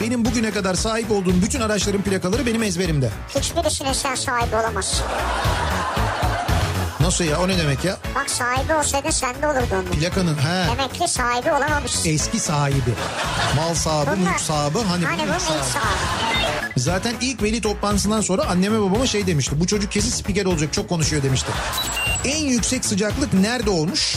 Benim bugüne kadar sahip olduğum bütün araçların plakaları benim ezberimde. Hiçbirisine sen sahibi olamazsın. Nasıl ya o ne demek ya? Bak sahibi olsaydın sende olurdu onun. Plakanın he. Demek ki sahibi olamamışsın. Eski sahibi. Mal sahibi, Bunlar- mülk sahibi. Hani, Hani bu sahibi. sahibi. Zaten ilk veli toplantısından sonra anneme babama şey demişti. Bu çocuk kesin spiker olacak çok konuşuyor demişti. En yüksek sıcaklık nerede olmuş?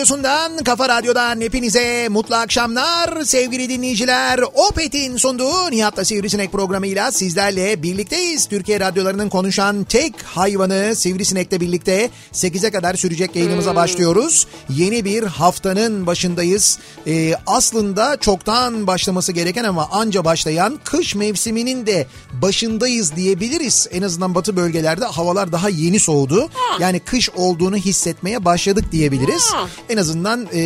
radyosundan, kafa radyodan hepinize mutlu akşamlar sevgili dinleyiciler. Opet'in sunduğu Nihat'la Sivrisinek programıyla sizlerle birlikteyiz. Türkiye radyolarının konuşan tek hayvanı Sivrisinek'le birlikte 8'e kadar sürecek yayınımıza başlıyoruz. Yeni bir haftanın başındayız. Ee, aslında çoktan başlaması gereken ama anca başlayan kış mevsiminin de başındayız diyebiliriz. En azından batı bölgelerde havalar daha yeni soğudu. Yani kış olduğunu hissetmeye başladık diyebiliriz. En azından e,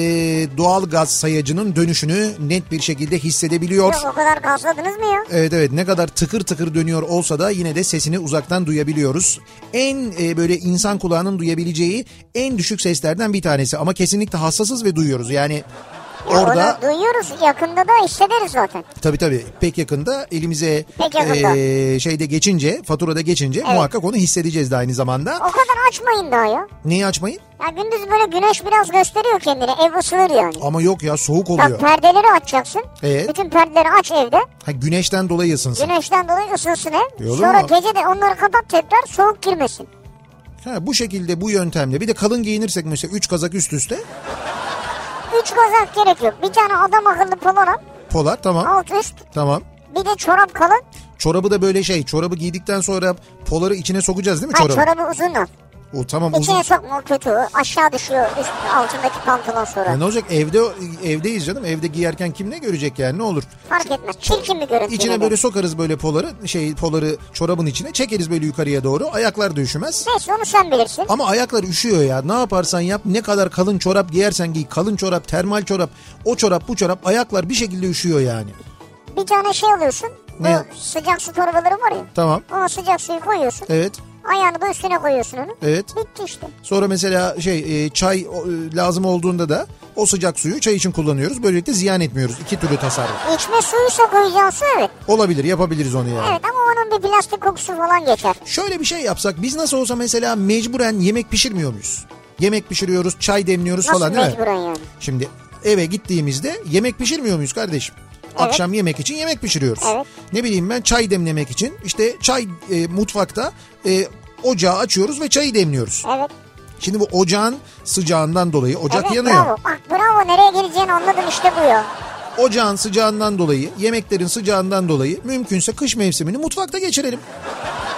doğal gaz sayacının dönüşünü net bir şekilde hissedebiliyor. Yok o kadar gazladınız mı ya? Evet evet ne kadar tıkır tıkır dönüyor olsa da yine de sesini uzaktan duyabiliyoruz. En e, böyle insan kulağının duyabileceği en düşük seslerden bir tanesi ama kesinlikle hassasız ve duyuyoruz. Yani Ya orada Onu duyuyoruz yakında da hissederiz zaten. tabii tabii pek yakında elimize Pek yakında. e, şeyde geçince faturada geçince muhakkak onu hissedeceğiz de aynı zamanda. O kadar açmayın daha ya. Neyi açmayın? Ya gündüz böyle güneş biraz gösteriyor kendini. Ev ısınır yani. Ama yok ya soğuk Bak oluyor. perdeleri açacaksın. Evet. Bütün perdeleri aç evde. Ha, güneşten dolayı ısınsın. Güneşten dolayı ısınsın ev. Olur Sonra mu? gece de onları kapat tekrar soğuk girmesin. Ha, bu şekilde bu yöntemle bir de kalın giyinirsek mesela 3 kazak üst üste Üç kazak gerek yok. Bir tane adam akıllı poloran. polar tamam Alt üst. tamam. Bir de çorap kalın. Çorabı da böyle şey çorabı giydikten sonra poları içine sokacağız değil mi Ha çorabı? çorabı uzun al. O tamam uzun. İçine sokma o kötü. Aşağı düşüyor üst altındaki pantolon sonra. Ya ne olacak evde evdeyiz canım evde giyerken kim ne görecek yani ne olur. Fark etmez. Çirkin bir görüntü. İçine yine de. böyle sokarız böyle poları şey poları çorabın içine çekeriz böyle yukarıya doğru ayaklar da üşümez. Neyse onu sen bilirsin. Ama ayaklar üşüyor ya ne yaparsan yap ne kadar kalın çorap giyersen giy kalın çorap termal çorap o çorap bu çorap ayaklar bir şekilde üşüyor yani. Bir tane şey alıyorsun. Ne? Bu sıcak su torbaları var ya. Tamam Ona sıcak suyu koyuyorsun. evet Ayağını da üstüne koyuyorsun onu. evet. Bitti işte. Sonra mesela şey e, çay e, lazım olduğunda da o sıcak suyu çay için kullanıyoruz. Böylelikle ziyan etmiyoruz. İki türlü tasarruf. İçme suyuysa koyacağın su evet. Olabilir yapabiliriz onu yani. Evet ama onun bir plastik kokusu falan geçer. Şöyle bir şey yapsak biz nasıl olsa mesela mecburen yemek pişirmiyor muyuz? Yemek pişiriyoruz, çay demliyoruz Nasıl falan değil mi? mecburen yani? Şimdi eve gittiğimizde yemek pişirmiyor muyuz kardeşim? Akşam yemek için yemek pişiriyoruz. Evet. Ne bileyim ben çay demlemek için işte çay e, mutfakta e, ocağı açıyoruz ve çayı demliyoruz. Evet. Şimdi bu ocağın sıcağından dolayı ocak evet yanıyor. bravo. Bak bravo nereye geleceğini anladım işte bu ya. Ocağın sıcağından dolayı, yemeklerin sıcağından dolayı mümkünse kış mevsimini mutfakta geçirelim.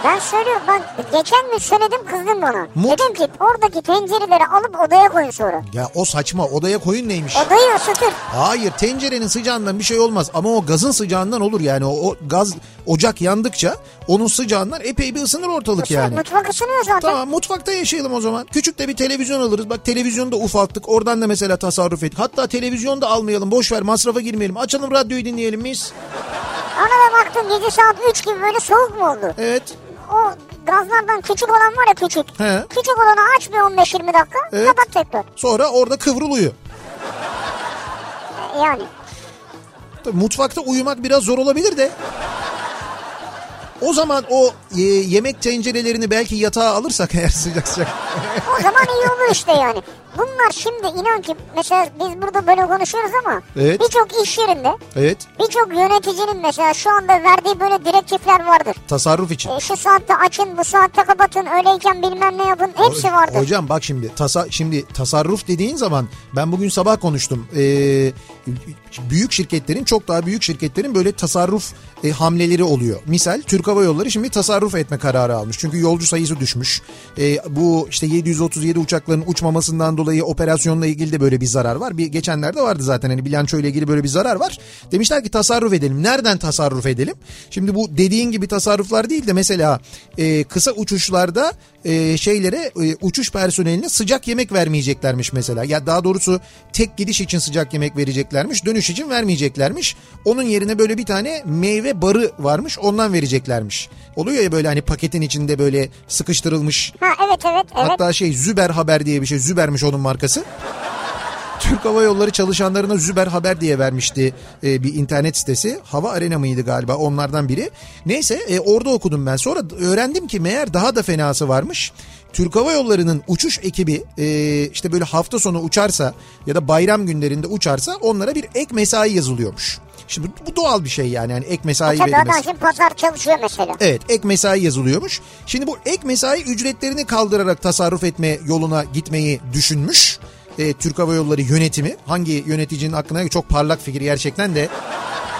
Ben söylüyorum ben geçen gün söyledim kızdın bana. Mut- Dedim ki oradaki tencereleri alıp odaya koyun sonra. Ya o saçma odaya koyun neymiş? Odayı ısıtır. Hayır tencerenin sıcağından bir şey olmaz ama o gazın sıcağından olur yani o, o gaz ocak yandıkça onun sıcağından epey bir ısınır ortalık yani. Mutfak ısınıyor zaten. Tamam mutfakta yaşayalım o zaman. Küçük de bir televizyon alırız. Bak televizyonu da ufalttık. Oradan da mesela tasarruf ettik. Hatta televizyon da almayalım. Boş ver masrafa girmeyelim. Açalım radyoyu dinleyelim biz. Arada baktım gece saat 3 gibi böyle soğuk mu oldu? Evet. O gazlardan küçük olan var ya küçük. He. Küçük olanı aç bir 15-20 dakika. Evet. Kapat tekrar. Sonra orada kıvrılıyor. E, Yani. Tabii mutfakta uyumak biraz zor olabilir de. O zaman o e, yemek tencerelerini belki yatağa alırsak eğer sıcak sıcak. O zaman iyi olur işte yani. Bunlar şimdi inan ki mesela biz burada böyle konuşuyoruz ama Evet. birçok iş yerinde Evet. birçok yöneticinin mesela şu anda verdiği böyle direktifler vardır. Tasarruf için. E, şu saatte açın bu saatte kapatın öyleyken bilmem ne yapın hepsi vardır. Hocam bak şimdi tasa şimdi tasarruf dediğin zaman ben bugün sabah konuştum. Ee, büyük şirketlerin çok daha büyük şirketlerin böyle tasarruf e, hamleleri oluyor. Misal Türk Hava Yolları şimdi tasarruf etme kararı almış. Çünkü yolcu sayısı düşmüş. E, bu işte 737 uçakların uçmamasından dolayı operasyonla ilgili de böyle bir zarar var. Bir geçenlerde vardı zaten hani bilanço ile ilgili böyle bir zarar var. Demişler ki tasarruf edelim. Nereden tasarruf edelim? Şimdi bu dediğin gibi tasarruflar değil de mesela e, kısa uçuşlarda e, şeylere e, uçuş personeline sıcak yemek vermeyeceklermiş mesela. Ya daha doğrusu tek gidiş için sıcak yemek vereceklermiş, dönüş için vermeyeceklermiş. Onun yerine böyle bir tane meyve barı varmış, ondan vereceklermiş. Oluyor ya böyle hani paketin içinde böyle sıkıştırılmış. Ha evet evet evet. Hatta şey Züber Haber diye bir şey. Züber'miş onun markası. Türk Hava Yolları çalışanlarına Züber Haber diye vermişti e, bir internet sitesi. Hava Arena mıydı galiba onlardan biri. Neyse e, orada okudum ben. Sonra öğrendim ki meğer daha da fenası varmış. Türk Hava Yolları'nın uçuş ekibi e, işte böyle hafta sonu uçarsa ya da bayram günlerinde uçarsa onlara bir ek mesai yazılıyormuş. Şimdi bu doğal bir şey yani. yani ek mesai Tabii verilmesi. adam şimdi pazar çalışıyor mesela. Evet ek mesai yazılıyormuş. Şimdi bu ek mesai ücretlerini kaldırarak tasarruf etme yoluna gitmeyi düşünmüş. E, Türk Hava Yolları yönetimi. Hangi yöneticinin aklına çok parlak fikir gerçekten de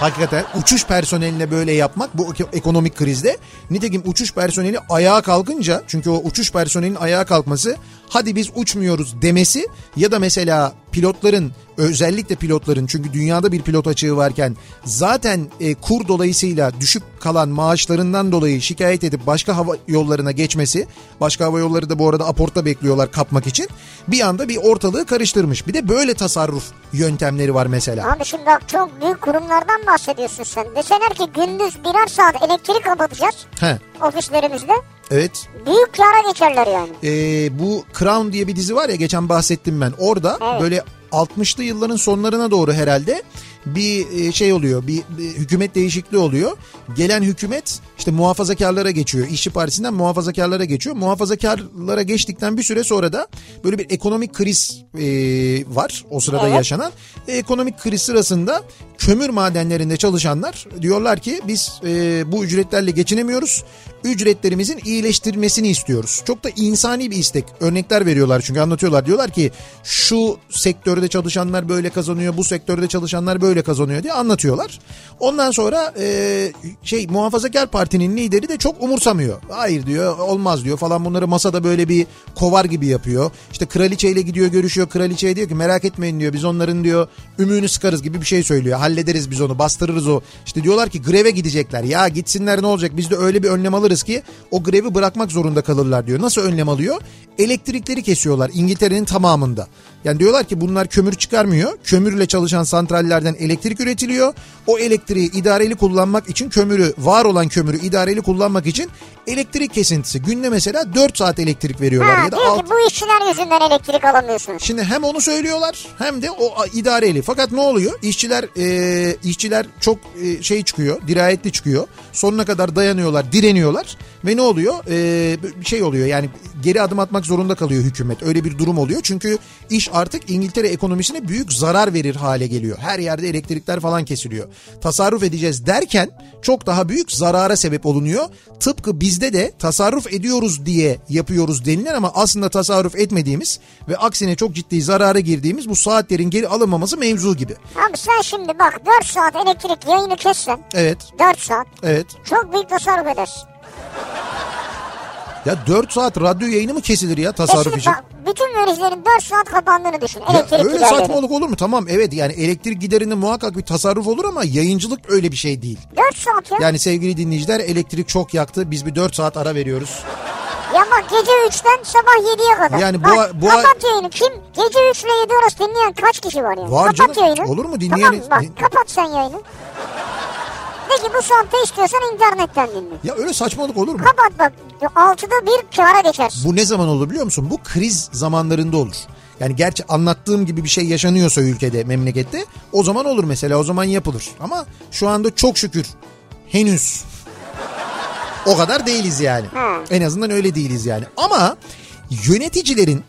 hakikaten uçuş personeline böyle yapmak bu ek- ekonomik krizde. Nitekim uçuş personeli ayağa kalkınca çünkü o uçuş personelinin ayağa kalkması hadi biz uçmuyoruz demesi ya da mesela pilotların özellikle pilotların çünkü dünyada bir pilot açığı varken zaten e, kur dolayısıyla düşük kalan maaşlarından dolayı şikayet edip başka hava yollarına geçmesi başka hava yolları da bu arada aporta bekliyorlar kapmak için bir anda bir ortalığı karıştırmış. Bir de böyle tasarruf yöntemleri var mesela. Abi şimdi bak çok büyük kurumlardan bahsediyorsun sen. Deseler ki gündüz birer saat elektrik kapatacağız He, ofislerimizde. evet. Büyük kâra geçerler yani. Ee, bu Crown diye bir dizi var ya geçen bahsettim ben. Orada Evet. böyle 60'lı yılların sonlarına doğru herhalde bir e, şey oluyor. Bir, bir hükümet değişikliği oluyor. Gelen hükümet işte muhafazakarlara geçiyor. İşçi Partisi'nden muhafazakarlara geçiyor. Muhafazakarlara geçtikten bir süre sonra da böyle bir ekonomik kriz e, var o sırada Evet. yaşanan. E, ekonomik kriz sırasında kömür madenlerinde çalışanlar diyorlar ki biz e, bu ücretlerle geçinemiyoruz. Ücretlerimizin iyileştirilmesini istiyoruz. Çok da insani bir istek. Örnekler veriyorlar çünkü anlatıyorlar. Diyorlar ki şu sektörde çalışanlar böyle kazanıyor, bu sektörde çalışanlar böyle kazanıyor diye anlatıyorlar. Ondan sonra e, şey muhafazakar partinin lideri de çok umursamıyor. Hayır diyor, olmaz diyor falan bunları masada böyle bir kovar gibi yapıyor. İşte kraliçeyle gidiyor görüşüyor. Kraliçeye diyor ki merak etmeyin diyor biz onların diyor ümüğünü sıkarız gibi bir şey söylüyor. Hallederiz biz onu bastırırız o. İşte diyorlar ki greve gidecekler. Ya gitsinler ne olacak biz de öyle bir önlem alırız ki o grevi bırakmak zorunda kalırlar diyor. Nasıl önlem alıyor? Elektrikleri kesiyorlar İngiltere'nin tamamında. Yani diyorlar ki bunlar kömür çıkarmıyor. Kömürle çalışan santrallerden elektrik üretiliyor. O elektriği idareli kullanmak için kömürü var olan kömürü idareli kullanmak için elektrik kesintisi. Günde mesela 4 saat elektrik veriyorlar Ha, ya da diyor alt- ki bu işçiler yüzünden elektrik alamıyorsunuz. Şimdi hem onu söylüyorlar hem de o idareli. Fakat ne oluyor? İşçiler e, işçiler çok e, şey çıkıyor, dirayetli çıkıyor. Sonuna kadar dayanıyorlar, direniyorlar ve ne oluyor? E, şey oluyor. Yani geri adım atmak zorunda kalıyor hükümet. Öyle bir durum oluyor. Çünkü iş artık İngiltere ekonomisine büyük zarar verir hale geliyor. Her yerde elektrikler falan kesiliyor. Tasarruf edeceğiz derken çok daha büyük zarara sebep olunuyor. Tıpkı bizde de tasarruf ediyoruz diye yapıyoruz denilen ama aslında tasarruf etmediğimiz ve aksine çok ciddi zarara girdiğimiz bu saatlerin geri alınmaması mevzu gibi. Abi sen şimdi bak 4 saat elektrik yayını kessen Evet, 4 saat evet. çok büyük tasarruf edersin. Ya 4 saat radyo yayını mı kesilir ya tasarruf Kesinlikle için? bak, bütün vericilerin 4 saat kapandığını düşün. Ya Elektrik öyle giderleri. saçmalık olur mu? Tamam evet yani elektrik giderinde muhakkak bir tasarruf olur ama yayıncılık öyle bir şey değil. 4 saat ya. Yani sevgili dinleyiciler elektrik çok yaktı. Biz bir 4 saat ara veriyoruz. Ya bak gece 3'ten sabah 7'ye kadar. Yani bu bak, bu kapat ay- yayını. Kim? Gece 3 ile 7 arası dinleyen kaç kişi var ya? Var kapat canım. yayını. Olur mu? Dinleyen- Tamam bak kapat sen yayını. De ki bu saatte istiyorsan internetten dinle. Ya öyle saçmalık olur mu? Kapat bak 6'da bir kâra geçersin. Bu ne zaman olur biliyor musun? Bu kriz zamanlarında olur. Yani gerçi anlattığım gibi bir şey yaşanıyorsa ülkede, memlekette o zaman olur mesela o zaman yapılır. Ama şu anda çok şükür henüz o kadar değiliz yani. Ha. En azından öyle değiliz yani. Ama yöneticilerin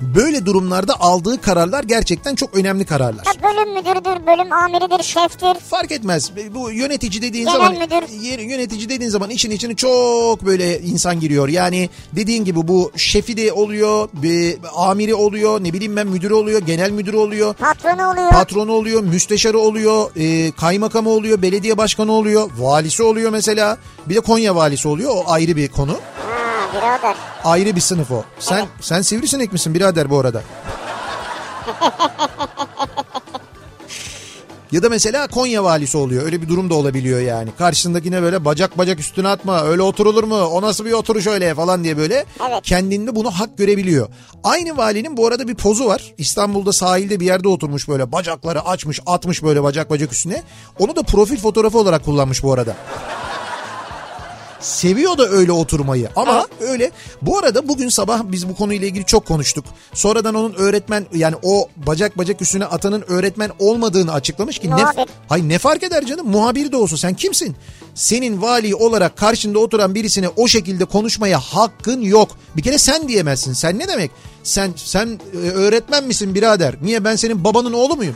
böyle durumlarda aldığı kararlar gerçekten çok önemli kararlar. Ya bölüm müdürüdür, bölüm amiridir, şeftir. Fark etmez. Bu yönetici dediğin Genel zaman müdür. yönetici dediğin zaman işin içine çok böyle insan giriyor. Yani dediğin gibi bu şefi de oluyor, bir amiri oluyor, ne bileyim ben müdürü oluyor, genel müdürü oluyor. Patronu oluyor. Patronu oluyor, müsteşarı oluyor, e, kaymakamı oluyor, belediye başkanı oluyor, valisi oluyor mesela. Bir de Konya valisi oluyor. O ayrı bir konu. Birader. Ayrı bir sınıf o. Sen sen sivrisinek misin birader bu arada? Ya da mesela Konya valisi oluyor. Öyle bir durum da olabiliyor yani. Karşısındakine böyle bacak bacak üstüne atma. Öyle oturulur mu? O nasıl bir oturuş öyle falan diye böyle Evet. kendinde bunu hak görebiliyor. Aynı valinin bu arada bir pozu var. İstanbul'da sahilde bir yerde oturmuş böyle bacakları açmış atmış böyle bacak bacak üstüne. Onu da profil fotoğrafı olarak kullanmış bu arada. Seviyor da öyle oturmayı ama öyle. Bu arada bugün sabah biz bu konuyla ilgili çok konuştuk. Sonradan onun öğretmen yani o bacak bacak üstüne atanın öğretmen olmadığını açıklamış ki ne, hayır ne fark eder canım muhabir de olsun sen kimsin? Senin vali olarak karşında oturan birisine o şekilde konuşmaya hakkın yok. Bir kere sen diyemezsin. Sen ne demek? Sen sen e, öğretmen misin birader? Niye ben senin babanın oğlu muyum?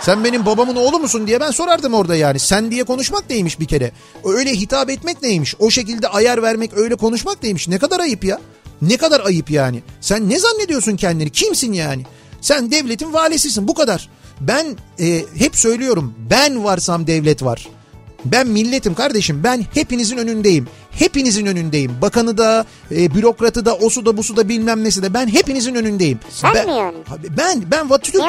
Sen benim babamın oğlu musun diye ben sorardım orada yani. Sen diye konuşmak neymiş bir kere? Öyle hitap etmek neymiş? O şekilde ayar vermek öyle konuşmak neymiş? Ne kadar ayıp ya? Ne kadar ayıp yani? Sen ne zannediyorsun kendini? Kimsin yani? Sen devletin valisisin bu kadar. Ben e, hep söylüyorum ben varsam devlet var. Ben milletim kardeşim ben hepinizin önündeyim. Hepinizin önündeyim. Bakanı da, e, bürokratı da, osu da, busu da bilmem nesi de ben hepinizin önündeyim. Sen ben, mi yani? Ben, ben va- Türkiye?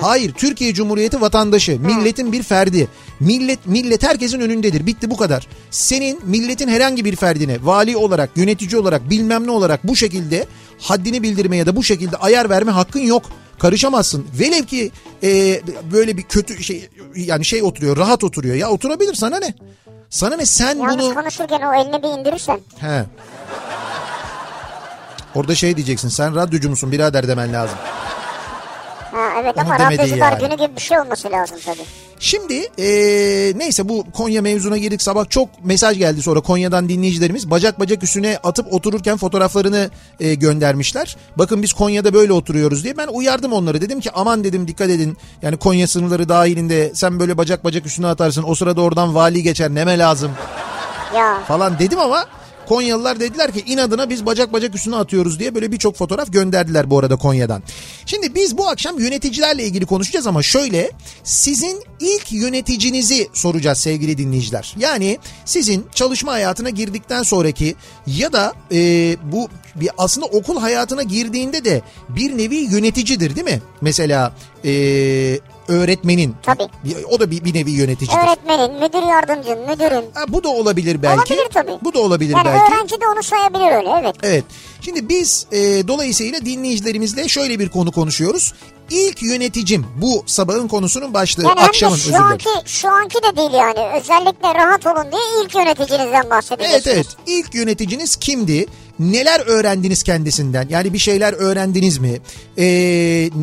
Hayır Türkiye Cumhuriyeti vatandaşı. Milletin bir ferdi. Millet millet herkesin önündedir. Bitti bu kadar. Senin milletin herhangi bir ferdine vali olarak, yönetici olarak, bilmem ne olarak bu şekilde haddini bildirmeye ya da bu şekilde ayar verme hakkın yok. Karışamazsın. Velev ki e, böyle bir kötü şey yani şey oturuyor, rahat oturuyor. Ya oturabilir sana ne? Sana ne sen Yalnız bunu konuşurken o elini bir indirirsen. he. Orada şey diyeceksin. Sen radyocu musun birader demen lazım. Ha evet Onu ama demedi radyocular yani. günü gibi bir şey olması lazım tabii. Şimdi eee, neyse bu Konya mevzuna girdik. Sabah çok mesaj geldi sonra Konya'dan dinleyicilerimiz. Bacak bacak üstüne atıp otururken fotoğraflarını eee, göndermişler. Bakın biz Konya'da böyle oturuyoruz diye. Ben uyardım onları. Dedim ki aman dedim dikkat edin. Yani Konya sınırları dahilinde sen böyle bacak bacak üstüne atarsın. O sırada oradan vali geçer. Neme lazım? Ya. falan dedim ama Konyalılar dediler ki inadına biz bacak bacak üstüne atıyoruz diye böyle birçok fotoğraf gönderdiler bu arada Konya'dan. Şimdi biz bu akşam yöneticilerle ilgili konuşacağız ama şöyle sizin ilk yöneticinizi soracağız sevgili dinleyiciler. Yani sizin çalışma hayatına girdikten sonraki ya da e, bu bir aslında okul hayatına girdiğinde de bir nevi yöneticidir değil mi? Mesela e, öğretmenin Tabii. o da bir, bir nevi yöneticidir. öğretmenin, müdür yardımcın, müdürün. Ha, bu da olabilir belki. Olabilir tabii. Bu da olabilir Yani belki. öğrenci de onu sayabilir öyle evet. Evet. Şimdi biz e, dolayısıyla dinleyicilerimizle şöyle bir konu konuşuyoruz. İlk yöneticim bu sabahın konusunun başlığı. Yani akşamın özür şu dilerim. anki, şu anki de değil yani. Özellikle rahat olun diye ilk yöneticinizden bahsediyorsunuz. Evet evet. İlk yöneticiniz kimdi? Neler öğrendiniz kendisinden? Yani bir şeyler öğrendiniz mi? Ee,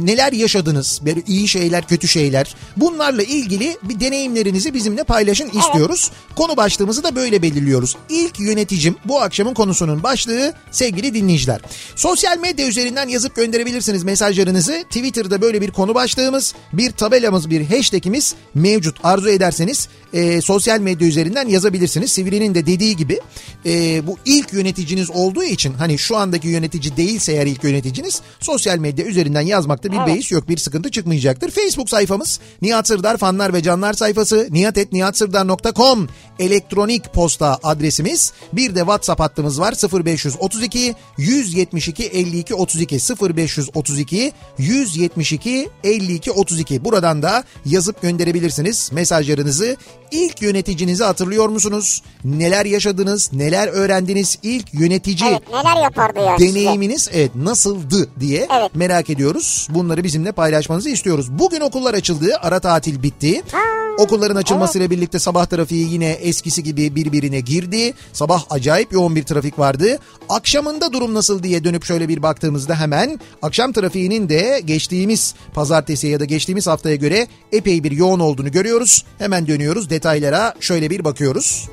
neler yaşadınız? Böyle iyi şeyler, kötü şeyler. Bunlarla ilgili bir deneyimlerinizi bizimle paylaşın istiyoruz. Konu başlığımızı da böyle belirliyoruz. İlk yöneticim bu akşamın konusunun başlığı sevgili dinleyiciler. Sosyal medya üzerinden yazıp gönderebilirsiniz mesajlarınızı. Twitter'da böyle bir konu başlığımız, bir tabelamız, bir hashtagimiz mevcut. Arzu ederseniz e, sosyal medya üzerinden yazabilirsiniz. Sivri'nin de dediği gibi e, bu ilk yöneticiniz olduğu için hani şu andaki yönetici değilse eğer ilk yöneticiniz sosyal medya üzerinden yazmakta bir beis yok bir sıkıntı çıkmayacaktır. Facebook sayfamız Nihat Sırdar fanlar ve canlar sayfası nihatetnihatsırdar.com elektronik posta adresimiz bir de WhatsApp hattımız var 0532 172 52 32 0532 172 52 32 buradan da yazıp gönderebilirsiniz mesajlarınızı. İlk yöneticinizi hatırlıyor musunuz? Neler yaşadınız? Neler öğrendiniz? İlk yönetici Evet neler yapardı yani size? deneyiminiz evet nasıldı diye Evet. merak ediyoruz. Bunları bizimle paylaşmanızı istiyoruz. Bugün okullar açıldı. Ara tatil bitti. Ha, Okulların açılmasıyla birlikte sabah trafiği yine eskisi gibi birbirine girdi. Sabah acayip yoğun bir trafik vardı. Akşamında durum nasıl diye dönüp şöyle bir baktığımızda hemen akşam trafiğinin de geçtiğimiz pazartesi ya da geçtiğimiz haftaya göre epey bir yoğun olduğunu görüyoruz. Hemen dönüyoruz detaylara şöyle bir bakıyoruz.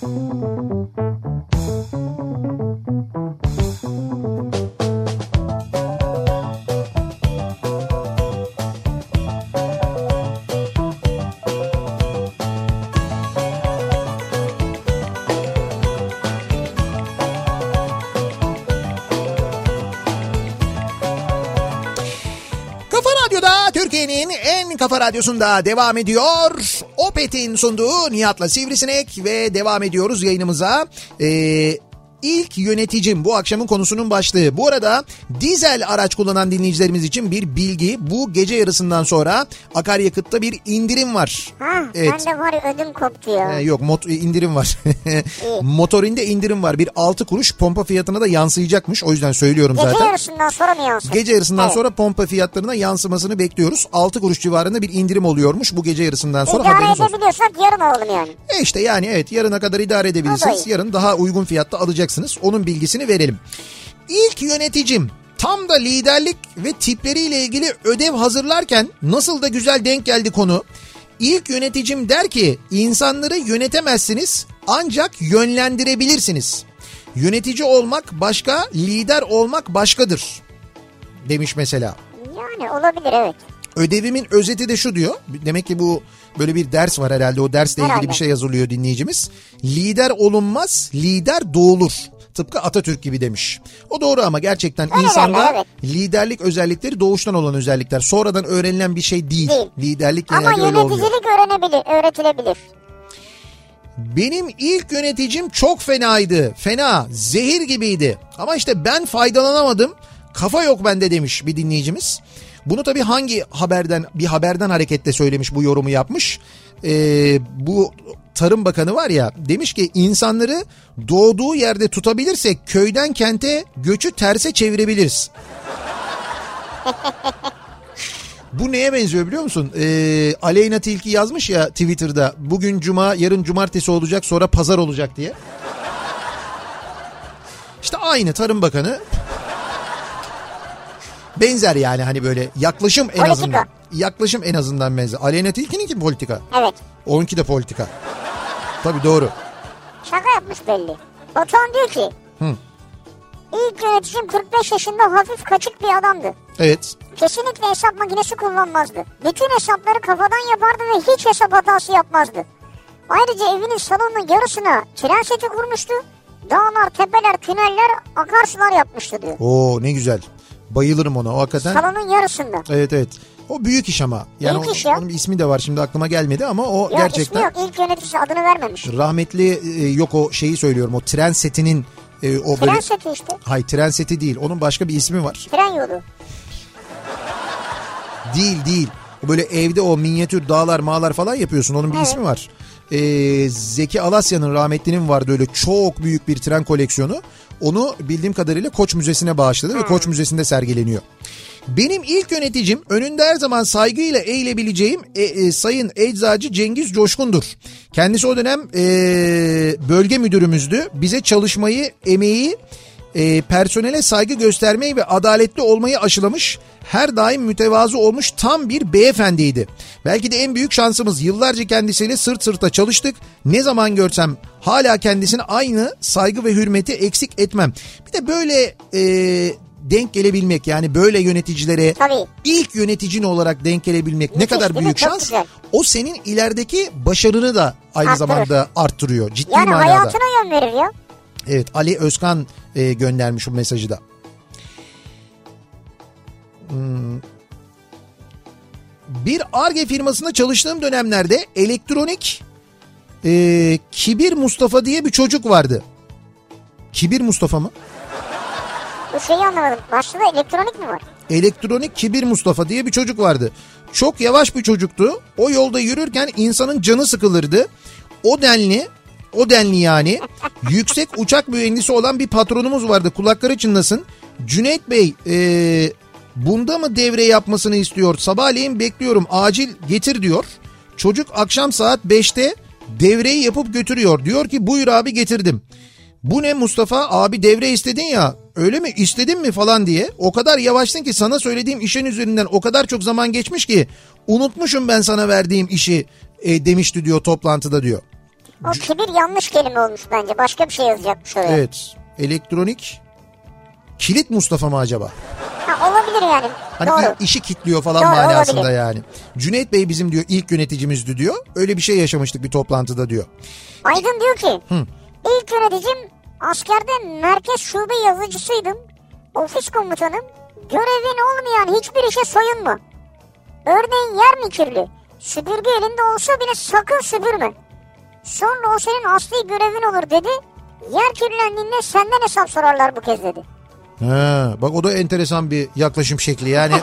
Kafa kafa radyosunda devam ediyor. Opet'in sunduğu Nihat'la Sivrisinek ve devam ediyoruz yayınımıza. Ee, İlk yöneticim bu akşamın konusunun başlığı. Bu arada dizel araç kullanan dinleyicilerimiz için bir bilgi. Bu gece yarısından sonra akaryakıtta bir indirim var. Ha, Evet. ben de var ya ödüm koptu ya. Ee, yok mot indirim var. Motorinde indirim var. Bir 6 kuruş pompa fiyatına da yansıyacakmış. O yüzden söylüyorum Gece zaten. yarısından sonra mı yansın? Gece yarısından Evet. sonra pompa fiyatlarına yansımasını bekliyoruz. 6 kuruş civarında bir indirim oluyormuş bu gece yarısından sonra İdare edebiliyorsak yarın alalım yani. E işte yani evet yarına kadar idare edebilirsiniz. Yarın daha uygun fiyatta alacaksınız. Onun bilgisini verelim. İlk yöneticim tam da liderlik ve tipleriyle ilgili ödev hazırlarken nasıl da güzel denk geldi konu. İlk yöneticim der ki insanları yönetemezsiniz ancak yönlendirebilirsiniz. Yönetici olmak başka, lider olmak başkadır demiş mesela. Yani olabilir evet. Ödevimin özeti de şu diyor. Demek ki bu böyle bir ders var herhalde. O dersle ilgili Herhalde. bir şey hazırlıyor dinleyicimiz. Lider olunmaz, lider doğulur. Tıpkı Atatürk gibi demiş. O doğru ama gerçekten Öyle insanda evet. liderlik özellikleri doğuştan olan özellikler. Sonradan öğrenilen bir şey değil. Değil. Liderlik Ama genelde öyle olmuyor. yöneticilik öğrenebilir, öğretilebilir. Benim ilk yöneticim çok fenaydı. Fena, zehir gibiydi. Ama işte ben faydalanamadım. Kafa yok bende demiş bir dinleyicimiz. Bunu tabii hangi haberden bir haberden hareketle söylemiş bu yorumu yapmış. Ee, bu Tarım Bakanı var ya demiş ki insanları doğduğu yerde tutabilirsek köyden kente göçü terse çevirebiliriz. Bu neye benziyor biliyor musun? Ee, Aleyna Tilki yazmış ya Twitter'da bugün cuma yarın cumartesi olacak sonra pazar olacak diye. İşte aynı Tarım Bakanı benzer yani hani böyle yaklaşım en Politika. azından. Yaklaşım en azından benzer. Aleyna Tilki'nin ki politika. Evet. Onunki de politika. Tabii doğru. Şaka yapmış belli. Batuhan diyor ki. Hı. İlk yöneticim 45 yaşında hafif kaçık bir adamdı. Evet. Kesinlikle hesap makinesi kullanmazdı. Bütün hesapları kafadan yapardı ve hiç hesap hatası yapmazdı. Ayrıca evinin salonunun yarısına tren seti kurmuştu. Dağlar, tepeler, tüneller, akarsular yapmıştı diyor. Oo ne güzel. Bayılırım ona. O hakikaten. Salonun yarısında. Evet evet. O büyük iş ama. Yani Büyük o- iş ya. onun bir ismi de var şimdi aklıma gelmedi ama o Yok ismi gerçekten yok. İlk yöneticisi adını vermemiş. rahmetli e, yok o şeyi söylüyorum. O tren setinin e, o Tren böyle seti işte. Hayır tren seti değil. Onun başka bir ismi var. Tren yolu. Değil değil. Böyle evde o minyatür dağlar mağlar falan yapıyorsun. Onun bir Evet. ismi var. Ee, Zeki Alasya'nın rahmetlinin vardı öyle çok büyük bir tren koleksiyonu. Onu bildiğim kadarıyla Koç Müzesi'ne bağışladı ve Koç Müzesi'nde sergileniyor. Benim ilk yöneticim önünde her zaman saygıyla eğilebileceğim e, e, Sayın Eczacı Cengiz Coşkun'dur. Kendisi o dönem e, bölge müdürümüzdü. Bize çalışmayı, emeği, e, personele saygı göstermeyi ve adaletli olmayı aşılamış. Her daim mütevazı olmuş tam bir beyefendiydi. Belki de en büyük şansımız yıllarca kendisiyle sırt sırta çalıştık. Ne zaman görsem hala kendisine aynı saygı ve hürmeti eksik etmem. Bir de böyle e, denk gelebilmek yani böyle yöneticilere Tabii. ilk yöneticin olarak denk gelebilmek ne Müthiş, kadar değil mi? büyük şans. güzel. O senin ilerideki başarını da aynı Arttırır. zamanda arttırıyor ciddi Yani manada. hayatına yön verir ya. Evet Ali Özkan e, göndermiş bu mesajı da. Hmm. Bir ARGE firmasında çalıştığım dönemlerde elektronik e, Kibir Mustafa diye bir çocuk vardı. Kibir Mustafa mı? Bu şeyi anlamadım. Başta da elektronik mi var? Elektronik Kibir Mustafa diye bir çocuk vardı. Çok yavaş bir çocuktu. O yolda yürürken insanın canı sıkılırdı. O denli, o denli yani yüksek uçak mühendisi olan bir patronumuz vardı. Kulakları çınlasın. Cüneyt Bey, e, Bunda mı devre yapmasını istiyor? Sabahleyin bekliyorum acil getir diyor. Çocuk akşam saat 5'te devreyi yapıp götürüyor. Diyor ki buyur abi getirdim. Bu ne Mustafa abi devre istedin ya öyle mi istedin mi falan diye. O kadar yavaşsın ki sana söylediğim işin üzerinden o kadar çok zaman geçmiş ki unutmuşum ben sana verdiğim işi e, demişti diyor toplantıda diyor. O kibir yanlış kelime olmuş bence. Başka bir şey yazacakmış oraya. Evet elektronik kilit Mustafa mı acaba? Ha, olabilir yani. Hani Doğru. işi kitliyor falan Doğru, manasında olabilir. yani. Cüneyt Bey bizim diyor ilk yöneticimizdi diyor. Öyle bir şey yaşamıştık bir toplantıda diyor. Aydın diyor ki ilk yöneticim askerde merkez şube yazıcısıydım. Ofis komutanım. Görevin olmayan hiçbir işe soyunma. Örneğin yer mi kirli? Süpürge elinde olsa bile sakın süpürme. Sonra o senin asli görevin olur dedi. Yer kirlendiğinde senden hesap sorarlar bu kez dedi. Ha, bak o da enteresan bir yaklaşım şekli yani.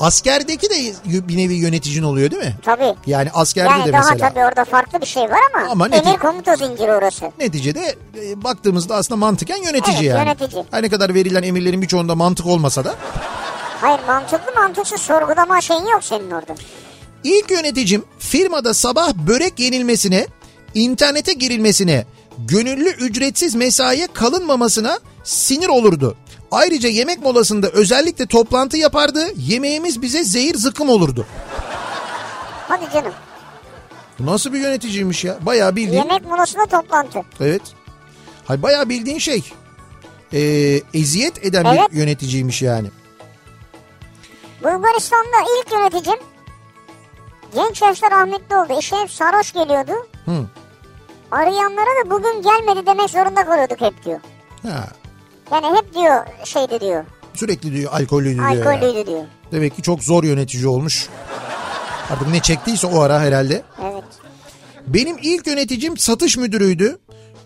Askerdeki de bir nevi yöneticin oluyor değil mi? Tabii. Yani askerde Yani de daha mesela. tabii orada farklı bir şey var ama, Ama emir neti- komuta zinciri orası. Neticede e, baktığımızda aslında mantıken yönetici Evet, yani. yönetici. Her ne kadar verilen emirlerin birçoğunda mantık olmasa da. Hayır mantıklı mantıksız sorgulama şeyin yok senin orada. İlk yöneticim firmada sabah börek yenilmesine, internete girilmesine, gönüllü ücretsiz mesaiye kalınmamasına sinir olurdu. Ayrıca yemek molasında özellikle toplantı yapardı. Yemeğimiz bize zehir zıkkım olurdu. Hadi canım. Nasıl bir yöneticiymiş ya? Bayağı bildiğin. Yemek molasında toplantı. Evet. Hay bayağı bildiğin şey. Ee, eziyet eden Evet. bir yöneticiymiş yani. Bulgaristan'da ilk yöneticim genç yaşta rahmetli oldu. İşe hep sarhoş geliyordu. Hı. Arayanlara da bugün gelmedi demek zorunda kalıyorduk hep diyor. Ha. Yani hep diyor şeydi diyor. Sürekli diyor alkollüydü diyor. ya. Alkollüydü diyor. Demek ki çok zor yönetici olmuş. Artık ne çektiyse o ara herhalde. Evet. Benim ilk yöneticim satış müdürüydü.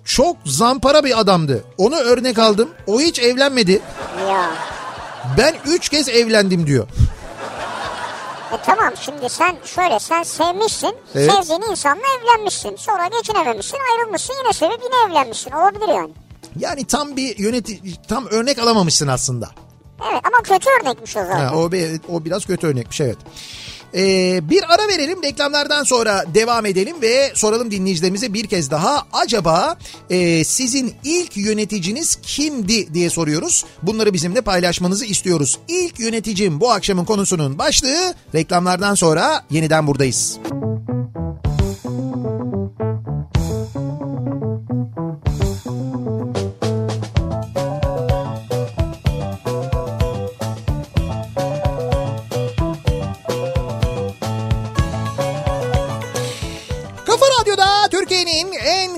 Çok zampara bir adamdı. Onu örnek aldım. O hiç evlenmedi. Ya. Ben üç kez evlendim diyor. E tamam şimdi sen şöyle sen sevmişsin. Evet. Sevdiğin insanla evlenmişsin. Sonra geçinememişsin ayrılmışsın yine sevip yine evlenmişsin. Olabilir yani. Yani tam bir yönetici, tam örnek alamamışsın aslında. Evet ama kötü örnekmiş o zaten. Ha, o, bir- o biraz kötü örnekmiş evet. Ee, bir ara verelim reklamlardan sonra devam edelim ve soralım dinleyicilerimize bir kez daha acaba e, sizin ilk yöneticiniz kimdi diye soruyoruz. Bunları bizimle paylaşmanızı istiyoruz. İlk yöneticim bu akşamın konusunun başlığı reklamlardan sonra yeniden buradayız. Kafa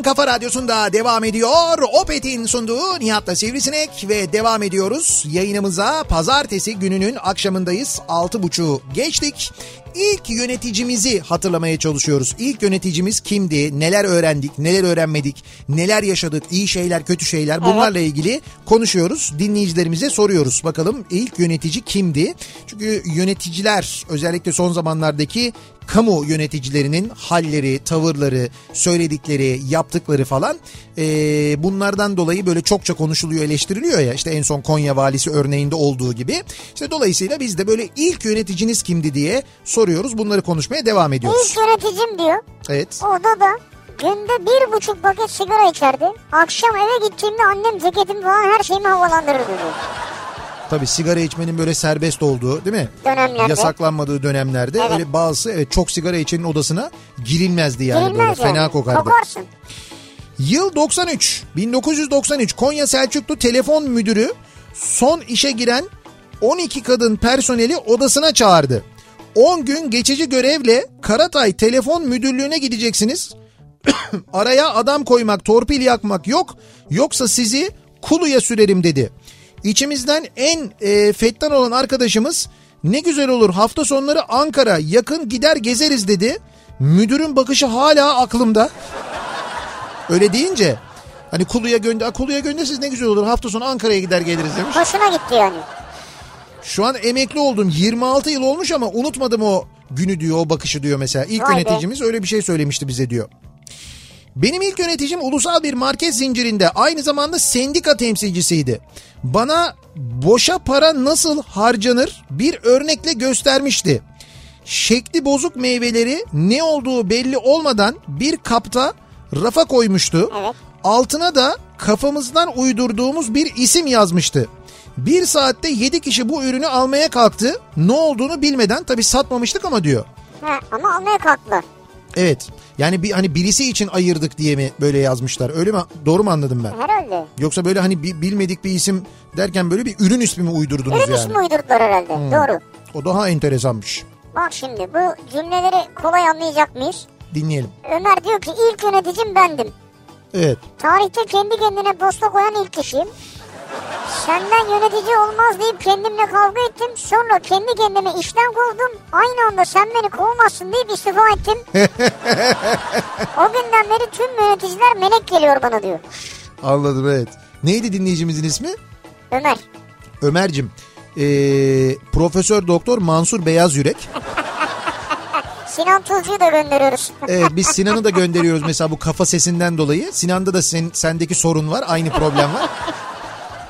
kafa radyosunda devam ediyor. Opet'in sunduğu Nihat'la Sivrisinek ve devam ediyoruz. Yayınımıza pazartesi gününün akşamındayız. 6.30 geçtik. İlk yöneticimizi hatırlamaya çalışıyoruz. İlk yöneticimiz kimdi? Neler öğrendik? Neler öğrenmedik? Neler yaşadık? İyi şeyler, kötü şeyler. Bunlarla ilgili konuşuyoruz. Dinleyicilerimize soruyoruz. Bakalım ilk yönetici kimdi? Çünkü yöneticiler özellikle son zamanlardaki kamu yöneticilerinin halleri, tavırları, söyledikleri, yaptıkları falan eee, bunlardan dolayı böyle çokça konuşuluyor, eleştiriliyor ya. İşte en son Konya valisi örneğinde olduğu gibi. İşte dolayısıyla biz de böyle ilk yöneticiniz kimdi diye soruyoruz. Bunları konuşmaya devam ediyoruz. İlk yöneticim diyor. Evet. Orada da günde bir buçuk paket sigara içerdi. Akşam eve gittiğimde annem ceketimi falan her şeyimi havalandırırdı diyor. Tabii sigara içmenin böyle serbest olduğu değil mi? Dönemlerde. Yasaklanmadığı dönemlerde Evet. öyle bazı evet, çok sigara içenin odasına girilmezdi yani Girilmez böyle fena yani. kokardı. Kokarsın. Yıl 93. 1993 Konya Selçuklu telefon müdürü son işe giren 12 kadın personeli odasına çağırdı. 10 gün geçici görevle Karatay telefon müdürlüğüne gideceksiniz. Araya adam koymak, torpil yakmak yok. Yoksa sizi kuluya sürerim dedi. İçimizden en e, fettan olan arkadaşımız ne güzel olur hafta sonları Ankara yakın gider gezeriz dedi. Müdürün bakışı hala aklımda. Öyle deyince hani Kulu'ya gönder, Kulu'ya gönderseniz ne güzel olur hafta sonu Ankara'ya gider geliriz demiş. Hoşuna gitti yani. Şu an emekli oldum 26 yıl olmuş ama unutmadım o günü diyor o bakışı diyor mesela. İlk Vay be. yöneticimiz öyle bir şey söylemişti bize diyor. Benim ilk yöneticim ulusal bir market zincirinde aynı zamanda sendika temsilcisiydi. Bana boşa para nasıl harcanır bir örnekle göstermişti. Şekli bozuk meyveleri ne olduğu belli olmadan bir kapta rafa koymuştu. Evet. Altına da kafamızdan uydurduğumuz bir isim yazmıştı. Bir saatte 7 kişi bu ürünü almaya kalktı. Ne olduğunu bilmeden tabii satmamıştık ama diyor. Ha, ama almaya kalktılar. Evet. Yani bir hani birisi için ayırdık diye mi böyle yazmışlar? Öyle mi? Doğru mu anladım ben? Herhalde. Yoksa böyle hani bi- bilmedik bir isim derken böyle bir ürün ismi mi uydurdunuz Ürün yani? ismi uydurdular herhalde. Doğru. O daha enteresanmış. Bak şimdi bu cümleleri kolay anlayacak mıyız? Dinleyelim. Ömer diyor ki ilk yöneticim bendim. Evet. Tarihte kendi kendine posta koyan ilk kişiyim. Senden yönetici olmaz deyip kendimle kavga ettim. Sonra kendi kendime işten kovdum. Aynı anda sen beni kovmazsın deyip istifa ettim. o günden beri tüm yöneticiler melek geliyor bana diyor. Anladım evet. Neydi dinleyicimizin ismi? Ömer. Ömer'cim. Ee, Profesör Doktor Mansur Beyaz Yürek. Sinan Tuzcu'yu da gönderiyoruz. Evet biz Sinan'ı da gönderiyoruz mesela bu kafa sesinden dolayı. Sinan'da da sen, sendeki sorun var aynı problem var.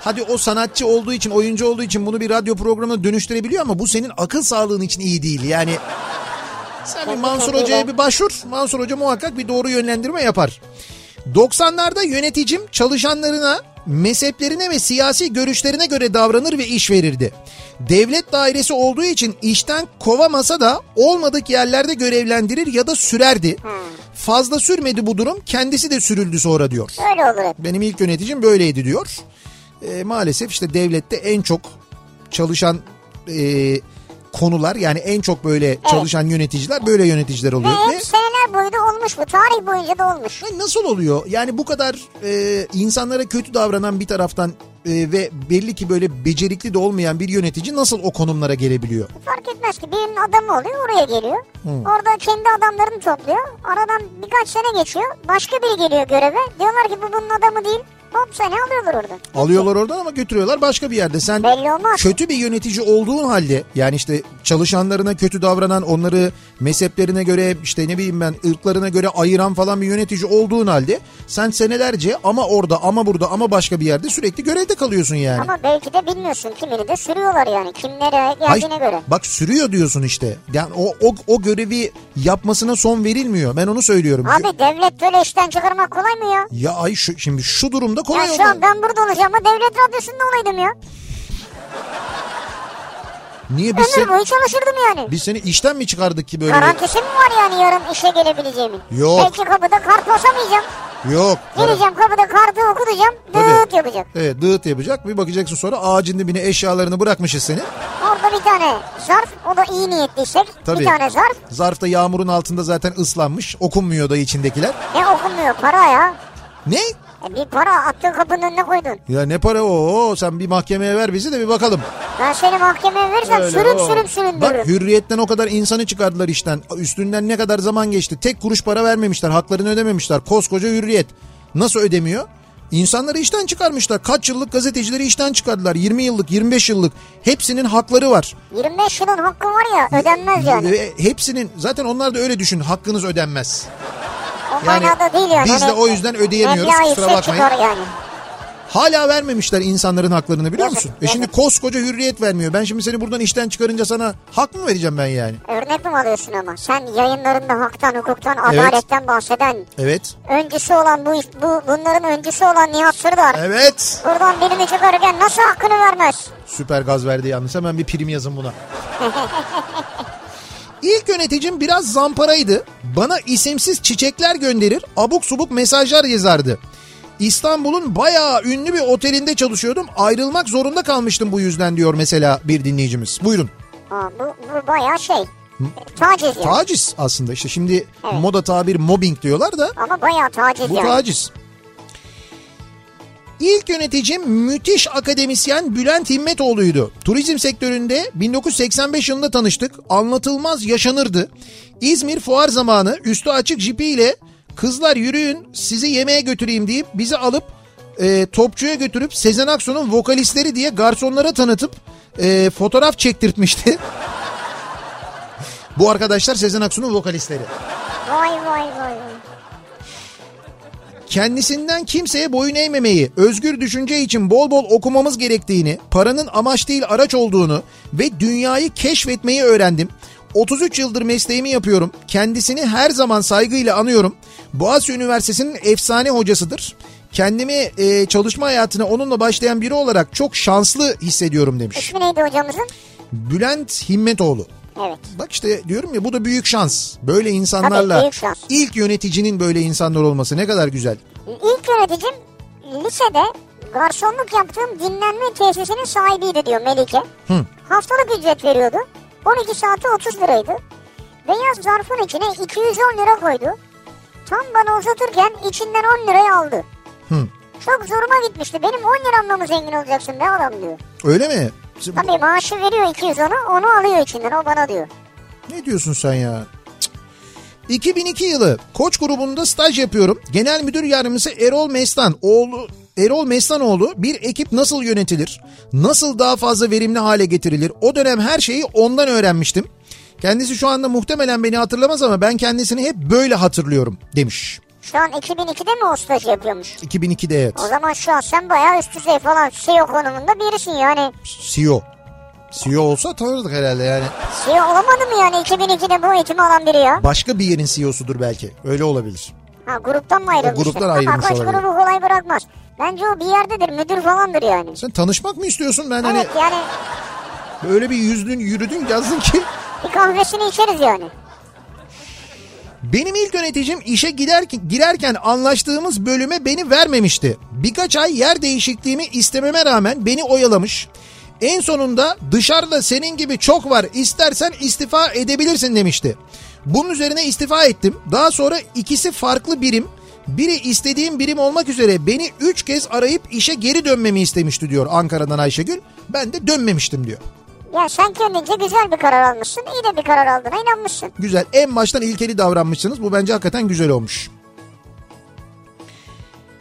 Hadi o sanatçı olduğu için oyuncu olduğu için bunu bir radyo programına dönüştürebiliyor ama bu senin akıl sağlığın için iyi değil. Yani sen bir Mansur Hoca'ya bir başvur. Mansur Hoca muhakkak bir doğru yönlendirme yapar. 90'larda yöneticim çalışanlarına mezheplerine ve siyasi görüşlerine göre davranır ve iş verirdi. Devlet dairesi olduğu için işten kovamasa da olmadık yerlerde görevlendirir ya da sürerdi. Fazla sürmedi bu durum kendisi de sürüldü sonra diyor. Öyle olur. Benim ilk yöneticim böyleydi diyor. E, maalesef işte devlette en çok çalışan e, konular yani en çok böyle çalışan yöneticiler böyle yöneticiler oluyor. Ve Ve seneler boyu da olmuş bu. Tarih boyunca da olmuş. Nasıl oluyor? Yani bu kadar e, insanlara kötü davranan bir taraftan e, ve belli ki böyle becerikli de olmayan bir yönetici nasıl o konumlara gelebiliyor? Fark etmez ki birinin adamı oluyor oraya geliyor. Orada kendi adamlarını topluyor. Aradan birkaç sene geçiyor. Başka biri geliyor göreve. Diyorlar ki bu bunun adamı değil. Hop seni alıyorlar oradan. Alıyorlar oradan ama götürüyorlar başka bir yerde. Sen Belli olmaz. kötü bir yönetici olduğun halde yani işte çalışanlarına kötü davranan onları mezheplerine göre işte ne bileyim ben ırklarına göre ayıran falan bir yönetici olduğun halde sen senelerce ama orada ama burada ama başka bir yerde sürekli görevde kalıyorsun yani. Ama belki de bilmiyorsun kimini de sürüyorlar yani. Kimlere Ay, geldiğine göre. Bak sürüyor diyorsun işte. Yani o, o, o görevi yapmasına son verilmiyor. Ben onu söylüyorum. Abi devlet böyle işten çıkarmak kolay mı ya? Ya ay şu, şimdi şu durumda kolay Ya şu an ben burada olacağım ama devlet radyosunda olaydım ya. Niye biz, Ömür boyu çalışırdım yani. biz seni işten mi çıkardık ki böyle? Garantisi mi var yani yarın işe gelebileceğimin? Yok. Belki kapıda kart basamayacağım. Yok. Gireceğim kapıda kartı okutacağım. Tabii. Dıt yapacak. Evet dıt yapacak. Bir bakacaksın sonra ağacın dibine eşyalarını bırakmışız seni. Orada bir tane zarf. O da iyi niyetliysek. Tabii. Bir tane zarf. Zarfta yağmurun altında zaten ıslanmış. Okunmuyor da içindekiler. Ne okunmuyor para ya. Ne? E bir para attın kapının önüne koydun. Ya ne para o? Sen bir mahkemeye ver bizi de bir bakalım. Ben seni mahkemeye verirsem Öyle, sürüm o. sürüm Bak süründürürüm. hürriyetten o kadar insanı çıkardılar işten. Üstünden ne kadar zaman geçti. Tek kuruş para vermemişler. Haklarını ödememişler. Koskoca hürriyet. Nasıl ödemiyor? İnsanları işten çıkarmışlar. Kaç yıllık gazetecileri işten çıkardılar. 20 yıllık, 25 yıllık. Hepsinin hakları var. 25 yılın hakkı var ya ödenmez yani. Ve hepsinin zaten onlar da öyle düşün. Hakkınız ödenmez. O yani manada değil yani. biz de o yüzden ödeyemiyoruz, meblağ kusura bakmayın. yani. Hala vermemişler insanların haklarını biliyor Yazık, musun? E şimdi koskoca hürriyet vermiyor. Ben şimdi seni buradan işten çıkarınca sana hak mı vereceğim ben yani? Örnek mi alıyorsun ama? Sen yayınlarında haktan, hukuktan, adaletten bahseden, Evet. öncüsü olan bu, bu bunların öncüsü olan Nihat Sırdar. Evet. Buradan birini çıkarırken nasıl hakkını vermez? Süper gaz verdi yalnız. Hemen bir prim yazın buna. İlk yöneticim biraz zamparaydı. Bana isimsiz çiçekler gönderir, abuk subuk mesajlar yazardı. İstanbul'un bayağı ünlü bir otelinde çalışıyordum. Ayrılmak zorunda kalmıştım bu yüzden diyor mesela bir dinleyicimiz. Buyurun. Ha, bu, bu bayağı şey. Taciz yani. Taciz aslında işte şimdi Evet. moda tabir mobbing diyorlar da Ama bayağı taciz bu yani. taciz. İlk yöneticim müthiş akademisyen Bülent Himmetoğlu'ydu. Turizm sektöründe 1985 yılında tanıştık. Anlatılmaz yaşanırdı. İzmir fuar zamanı üstü açık jipiyle kızlar yürüyün sizi yemeğe götüreyim deyip bizi alıp e, topçuya götürüp Sezen Aksu'nun vokalistleri diye garsonlara tanıtıp e, fotoğraf çektirtmişti. Bu arkadaşlar Sezen Aksu'nun vokalistleri. Vay vay vay. Kendisinden kimseye boyun eğmemeyi, özgür düşünce için bol bol okumamız gerektiğini, paranın amaç değil araç olduğunu ve dünyayı keşfetmeyi öğrendim. 33 yıldır mesleğimi yapıyorum. Kendisini her zaman saygıyla anıyorum. Boğaziçi Üniversitesi'nin efsane hocasıdır. Kendimi e, çalışma hayatına onunla başlayan biri olarak çok şanslı hissediyorum demiş. İsmi neydi hocamızın? Bülent Himmetoğlu. Evet. Bak işte diyorum ya bu da büyük şans. Böyle insanlarla Tabii, büyük şans. ilk yöneticinin böyle insanlar olması ne kadar güzel. İlk yöneticim lisede garsonluk yaptığım dinlenme tesisinin sahibiydi diyor Melike. Hı. Haftalık ücret veriyordu. 12 saati 30 liraydı. Beyaz zarfın içine 210 lira koydu. Tam bana uzatırken içinden 10 lirayı aldı. Hı. Çok zoruma gitmişti. Benim 10 liramla mı zengin olacaksın be adam diyor. Öyle mi? Tabii maaşı veriyor 210'u onu alıyor içinden o bana diyor. Ne diyorsun sen ya? Cık. 2002 yılı Koç grubunda staj yapıyorum. Genel müdür yardımcısı Erol Mestan oğlu Erol Meslanoğlu bir ekip nasıl yönetilir? Nasıl daha fazla verimli hale getirilir? O dönem her şeyi ondan öğrenmiştim. Kendisi şu anda muhtemelen beni hatırlamaz ama ben kendisini hep böyle hatırlıyorum demiş. Şu an 2002'de mi o stajı yapıyormuş? 2002'de evet. O zaman şu an sen bayağı üst düzey falan CEO konumunda birisin yani. CEO. CEO olsa tanırdık herhalde yani. CEO olamadı mı yani 2002'de bu eğitimi alan biri ya? Başka bir yerin CEO'sudur belki. Öyle olabilir. Ha gruptan mı ayrılmıştır? O gruptan Ama ayrılmış olabilir. grubu kolay bırakmaz. Bence o bir yerdedir müdür falandır yani. Sen tanışmak mı istiyorsun? Ben hani Evet yani öyle bir yüzdün yürüdün yazdın ki. bir kahvesini içeriz yani. Benim ilk yöneticim işe giderken, girerken anlaştığımız bölüme beni vermemişti. Birkaç ay yer değişikliğimi istememe rağmen beni oyalamış. En sonunda dışarıda senin gibi çok var istersen istifa edebilirsin demişti. Bunun üzerine istifa ettim. Daha sonra ikisi farklı birim. Biri istediğim birim olmak üzere beni üç kez arayıp işe geri dönmemi istemişti diyor Ankara'dan Ayşegül. Ben de dönmemiştim diyor. Ya sen kendince güzel bir karar almışsın. iyi de bir karar aldığına inanmışsın. Güzel. En baştan ilkeli davranmışsınız. Bu bence hakikaten güzel olmuş.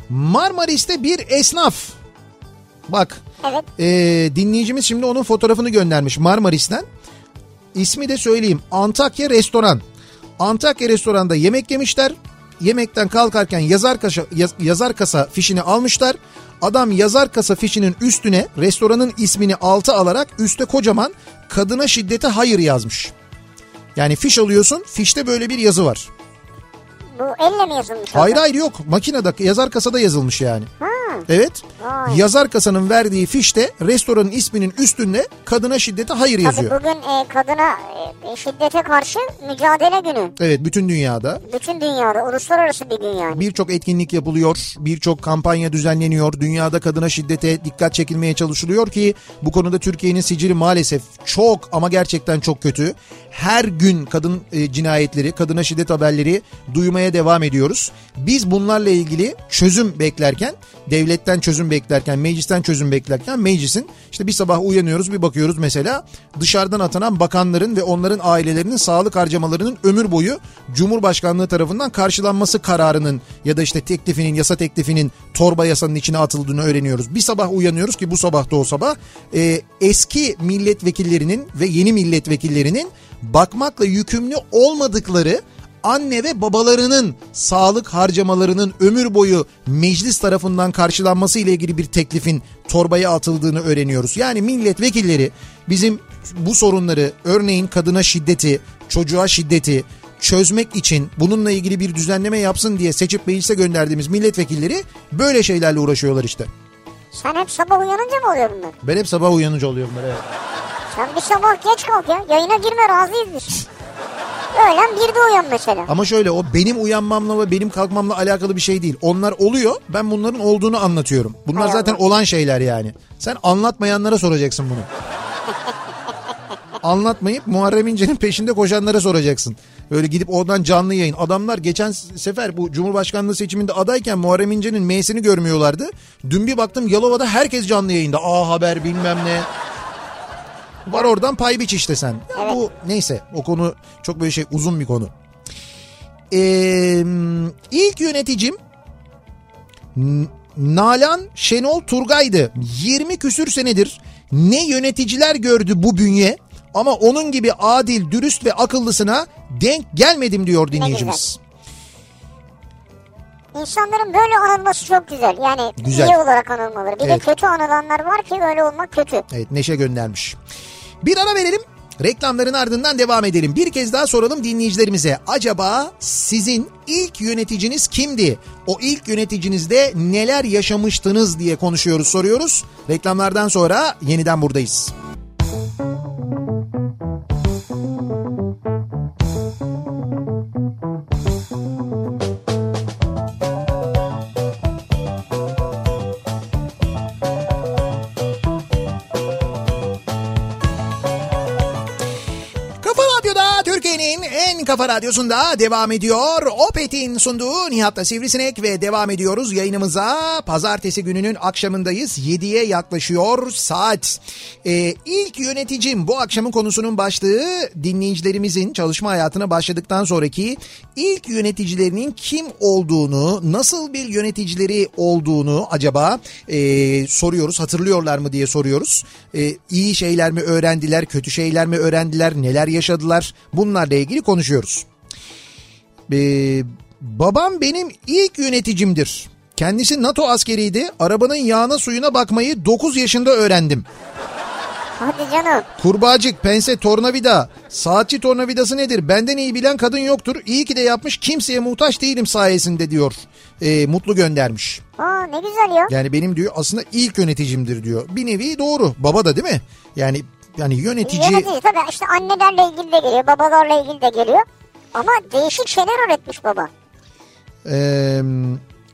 Marmaris'te bir esnaf. Bak Evet. ee, dinleyicimiz şimdi onun fotoğrafını göndermiş Marmaris'ten. İsmi de söyleyeyim. Antakya Restoran. Antakya Restoran'da yemek yemişler. Yemekten kalkarken yazar kasa, yaz- yazar kasa fişini almışlar. Adam yazar kasa fişinin üstüne restoranın ismini altı alarak üste kocaman kadına şiddete hayır yazmış. Yani fiş alıyorsun fişte böyle bir yazı var. Bu elle mi yazılmış? Hayır orada? hayır yok makinede yazar kasada yazılmış yani. Ha. Evet Vay. yazar kasanın verdiği fişte restoranın isminin üstünde kadına şiddete hayır Tabii yazıyor. bugün e, kadına e, şiddete karşı mücadele günü. Evet bütün dünyada Bütün dünyada uluslararası bir gün yani. birçok etkinlik yapılıyor, birçok kampanya düzenleniyor. Dünyada kadına şiddete dikkat çekilmeye çalışılıyor ki bu konuda Türkiye'nin sicili maalesef çok ama gerçekten çok kötü. Her gün kadın e, cinayetleri, kadına şiddet haberleri duymaya devam ediyoruz. Biz bunlarla ilgili çözüm beklerken, devletten çözüm beklerken, meclisten çözüm beklerken meclisin işte bir sabah uyanıyoruz bir bakıyoruz mesela dışarıdan atanan bakanların ve onların ailelerinin sağlık harcamalarının ömür boyu Cumhurbaşkanlığı tarafından karşılanması kararının ya da işte teklifinin, yasa teklifinin torba yasanın içine atıldığını öğreniyoruz. Bir sabah uyanıyoruz ki bu sabah da o sabah e, eski milletvekillerinin ve yeni milletvekillerinin bakmakla yükümlü olmadıkları anne ve babalarının sağlık harcamalarının ömür boyu meclis tarafından karşılanması ile ilgili bir teklifin torbaya atıldığını öğreniyoruz. Yani milletvekilleri bizim bu sorunları örneğin kadına şiddeti, çocuğa şiddeti çözmek için bununla ilgili bir düzenleme yapsın diye seçip meclise gönderdiğimiz milletvekilleri böyle şeylerle uğraşıyorlar işte. Sen hep sabah uyanınca mı oluyor bunlar? Ben hep sabah uyanınca oluyorum böyle. Sen bir sabah geç kalk ya. Yayına girme razıyız biz. Öğlen bir de uyan mesela. Ama şöyle o benim uyanmamla ve benim kalkmamla alakalı bir şey değil. Onlar oluyor ben bunların olduğunu anlatıyorum. Bunlar Hay zaten Allah. olan şeyler yani. Sen anlatmayanlara soracaksın bunu. Anlatmayıp Muharrem İnce'nin peşinde koşanlara soracaksın. Öyle gidip oradan canlı yayın. Adamlar geçen sefer bu Cumhurbaşkanlığı seçiminde adayken Muharrem İnce'nin M'sini görmüyorlardı. Dün bir baktım Yalova'da herkes canlı yayında. A Haber bilmem ne. Var oradan pay biç işte sen. Bu neyse o konu çok böyle şey uzun bir konu. Ee, ilk yöneticim Nalan Şenol Turgay'dı. 20 küsür senedir ne yöneticiler gördü bu bünye ama onun gibi adil, dürüst ve akıllısına denk gelmedim diyor dinleyicimiz. İnsanların böyle anılması çok güzel. Yani Güzel. iyi olarak anılmaları. Bir Evet. de kötü anılanlar var ki öyle olmak kötü. Evet Neşe göndermiş. Bir ara verelim. Reklamların ardından devam edelim. Bir kez daha soralım dinleyicilerimize. Acaba sizin ilk yöneticiniz kimdi? O ilk yöneticinizde neler yaşamıştınız diye konuşuyoruz, soruyoruz. Reklamlardan sonra yeniden buradayız. Kafa radyosunda devam ediyor. Opet'in sunduğu Nihat'la Sivrisinek ve devam ediyoruz yayınımıza. Pazartesi gününün akşamındayız. 7'ye yaklaşıyor saat. Ee, ilk yöneticim bu akşamın konusunun başlığı dinleyicilerimizin çalışma hayatına başladıktan sonraki ilk yöneticilerinin kim olduğunu, nasıl bir yöneticileri olduğunu acaba e, soruyoruz. Hatırlıyorlar mı diye soruyoruz. E, iyi şeyler mi öğrendiler, kötü şeyler mi öğrendiler, neler yaşadılar bunlarla ilgili konuşuyoruz. Ee, babam benim ilk yöneticimdir. Kendisi NATO askeriydi. Arabanın yağına suyuna bakmayı 9 yaşında öğrendim. Hadi canım. Kurbağacık, pense, tornavida, saatçi tornavidası nedir? Benden iyi bilen kadın yoktur. İyi ki de yapmış kimseye muhtaç değilim sayesinde diyor. Ee, Mutlu göndermiş. Aa ne güzel ya. Yani benim diyor aslında ilk yöneticimdir diyor. Bir nevi doğru. Baba da değil mi? Yani yani yönetici... Yönetici tabii işte annelerle ilgili de geliyor, babalarla ilgili de geliyor. Ama değişik şeyler öğretmiş baba. Ee,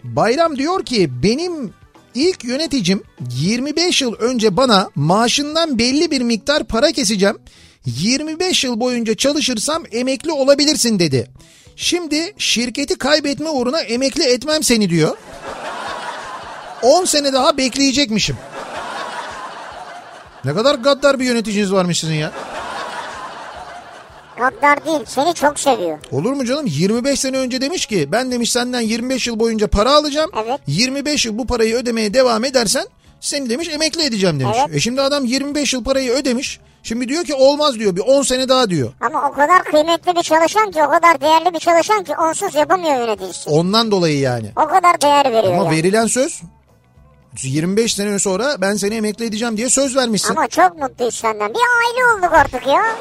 Bayram diyor ki benim ilk yöneticim 25 yıl önce bana maaşından belli bir miktar para keseceğim. 25 yıl boyunca çalışırsam emekli olabilirsin dedi. Şimdi şirketi kaybetme uğruna emekli etmem seni diyor. 10 sene daha bekleyecekmişim. Ne kadar gaddar bir yöneticiniz varmış sizin ya. Gaddar değil, seni çok seviyor. Olur mu canım? 25 sene önce demiş ki ben demiş senden 25 yıl boyunca para alacağım. Evet. 25 yıl bu parayı ödemeye devam edersen seni demiş emekli edeceğim demiş. Evet. E şimdi adam 25 yıl parayı ödemiş. Şimdi diyor ki olmaz diyor bir 10 sene daha diyor. Ama o kadar kıymetli bir çalışan ki, o kadar değerli bir çalışan ki onsuz yapamıyor yöneticisi. Ondan dolayı yani. O kadar değer veriyor Ama yani. verilen söz 25 sene sonra ben seni emekli edeceğim diye söz vermişsin. Ama çok mutluyuz senden. Bir aile olduk artık ya.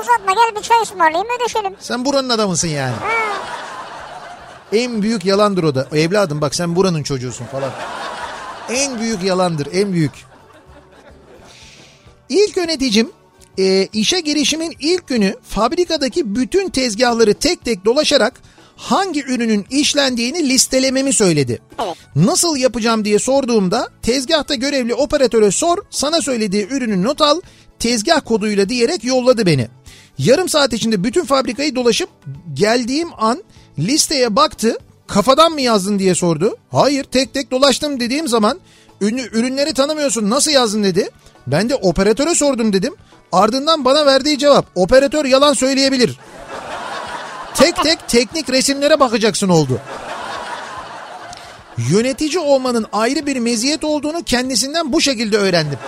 Uzatma gel bir çay ısmarlayayım ödeşelim. Sen buranın adamısın yani. En büyük yalandır o da. Evladım bak sen buranın çocuğusun falan. En büyük yalandır en büyük. İlk yöneticim e, işe girişimin ilk günü fabrikadaki bütün tezgahları tek tek dolaşarak hangi ürünün işlendiğini listelememi söyledi. Nasıl yapacağım diye sorduğumda tezgahta görevli operatöre sor sana söylediği ürünü not al tezgah koduyla diyerek yolladı beni. Yarım saat içinde bütün fabrikayı dolaşıp geldiğim an listeye baktı kafadan mı yazdın diye sordu. Hayır tek tek dolaştım dediğim zaman ünlü ürünleri tanımıyorsun nasıl yazdın dedi. Ben de operatöre sordum dedim. Ardından bana verdiği cevap operatör yalan söyleyebilir. Tek tek teknik resimlere bakacaksın oldu. Yönetici olmanın ayrı bir meziyet olduğunu kendisinden bu şekilde öğrendim.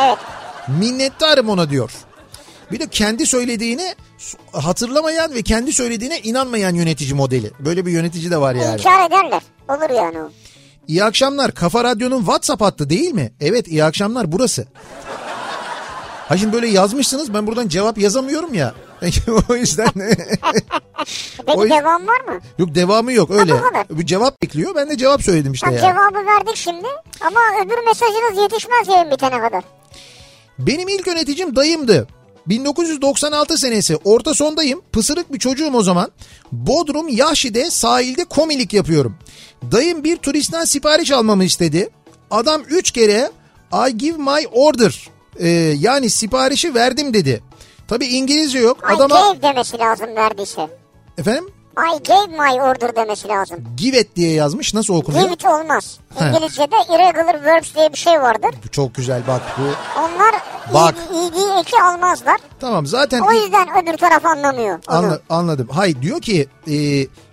Evet. Minnettarım ona diyor. Bir de kendi söylediğini hatırlamayan ve kendi söylediğine inanmayan yönetici modeli. Böyle bir yönetici de var yani. İnkar ederler. Olur yani o. İyi akşamlar. Kafa Radyo'nun WhatsApp hattı değil mi? Evet iyi akşamlar burası. Ha şimdi böyle yazmışsınız ben buradan cevap yazamıyorum ya. o yüzden Peki O devam var mı? yok devamı yok öyle. bu kadar. Bir cevap bekliyor ben de cevap söyledim işte Tam ya. cevabı verdik şimdi ama öbür mesajınız yetişmez yayın bitene kadar. Benim ilk yöneticim dayımdı. 1996 senesi orta sondayım. Pısırık bir çocuğum o zaman. Bodrum Yahşi'de sahilde komilik yapıyorum. Dayım bir turistten sipariş almamı istedi. Adam 3 kere I give my order Ee, yani siparişi verdim dedi. Tabi İngilizce yok. I Adama gave demesi lazım verdiyse. efendim I gave my order demesi lazım. give it diye yazmış. Nasıl okunuyor? Give it olmaz. İngilizce'de irregular verbs diye bir şey vardır. Bu Çok güzel bak bu. Onlar Bak. ed eki almazlar. Tamam zaten O yüzden öbür taraf anlamıyor. Onu. Anla- anladım. Hayır diyor ki e,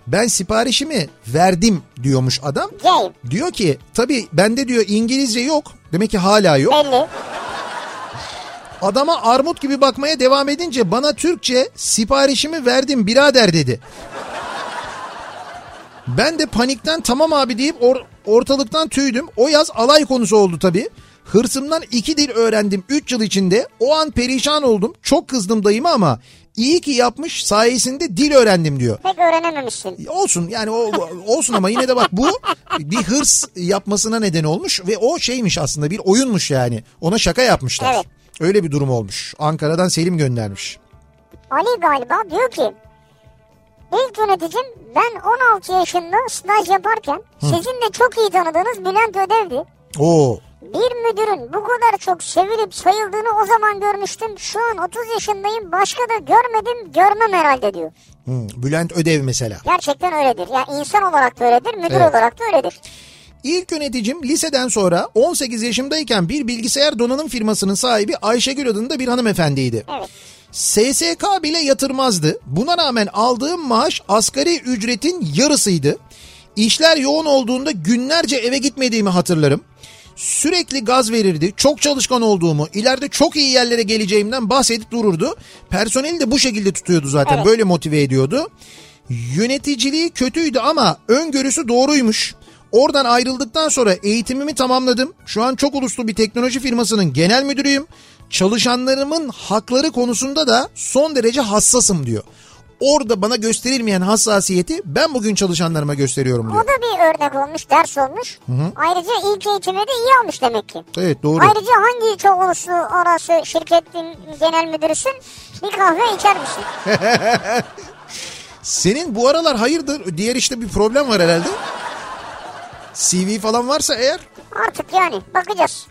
ben siparişimi verdim diyormuş adam. Gave. Diyor ki tabii bende diyor İngilizce yok. Demek ki hala yok. Belli. Adama armut gibi bakmaya devam edince bana Türkçe siparişimi verdim birader dedi. Ben de panikten tamam abi deyip or- ortalıktan tüydüm. O yaz alay konusu oldu tabii. Hırsımdan iki dil öğrendim 3 yıl içinde. O an perişan oldum. Çok kızdım dayıma ama iyi ki yapmış sayesinde dil öğrendim diyor. Pek öğrenememişsin. Olsun yani o olsun ama yine de bak bu bir hırs yapmasına neden olmuş ve o şeymiş aslında bir oyunmuş yani. Ona şaka yapmışlar. Evet. Öyle bir durum olmuş. Ankara'dan Selim göndermiş. Ali galiba diyor ki ilk yöneticim ben 16 yaşında staj yaparken sizin de çok iyi tanıdığınız Bülent Ödev'di. Oo. Bir müdürün bu kadar çok sevilip sayıldığını o zaman görmüştüm. Şu an 30 yaşındayım başka da görmedim görmem herhalde diyor. Hmm, Bülent Ödev mesela. Gerçekten öyledir. Yani insan olarak da öyledir, müdür Evet. olarak da öyledir. İlk yöneticim liseden sonra 18 yaşımdayken bir bilgisayar donanım firmasının sahibi Ayşegül adında bir hanımefendiydi. Evet. SSK bile yatırmazdı. Buna rağmen aldığım maaş asgari ücretin yarısıydı. İşler yoğun olduğunda günlerce eve gitmediğimi hatırlarım. Sürekli gaz verirdi. Çok çalışkan olduğumu, ileride çok iyi yerlere geleceğimden bahsedip dururdu. Personeli de bu şekilde tutuyordu zaten. Evet. Böyle motive ediyordu. Yöneticiliği kötüydü ama öngörüsü doğruymuş. Oradan ayrıldıktan sonra eğitimimi tamamladım. Şu an çok uluslu bir teknoloji firmasının genel müdürüyüm. Çalışanlarımın hakları konusunda da son derece hassasım diyor. Orada bana gösterilmeyen hassasiyeti ben bugün çalışanlarıma gösteriyorum O diyor. da bir örnek olmuş, ders olmuş. Ayrıca ilk eğitimi de iyi almış demek ki. Evet doğru. Ayrıca hangi çok uluslu arası şirketin genel müdürüsün bir kahve içer misin? Senin bu aralar hayırdır diğer işte bir problem var herhalde. CV falan varsa eğer Artık yani bakacağız.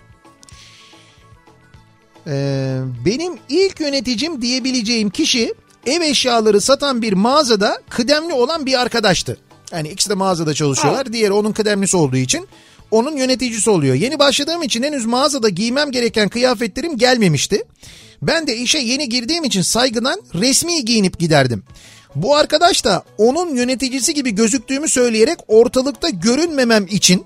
Ee, benim ilk yöneticim diyebileceğim kişi ev eşyaları satan bir mağazada kıdemli olan bir arkadaştı. Yani ikisi de mağazada çalışıyorlar. Diğeri onun kıdemlisi olduğu için onun yöneticisi oluyor. Yeni başladığım için henüz mağazada giymem gereken kıyafetlerim gelmemişti. Ben de işe yeni girdiğim için saygıdan resmi giyinip giderdim. Bu arkadaş da onun yöneticisi gibi gözüktüğümü söyleyerek ortalıkta görünmemem için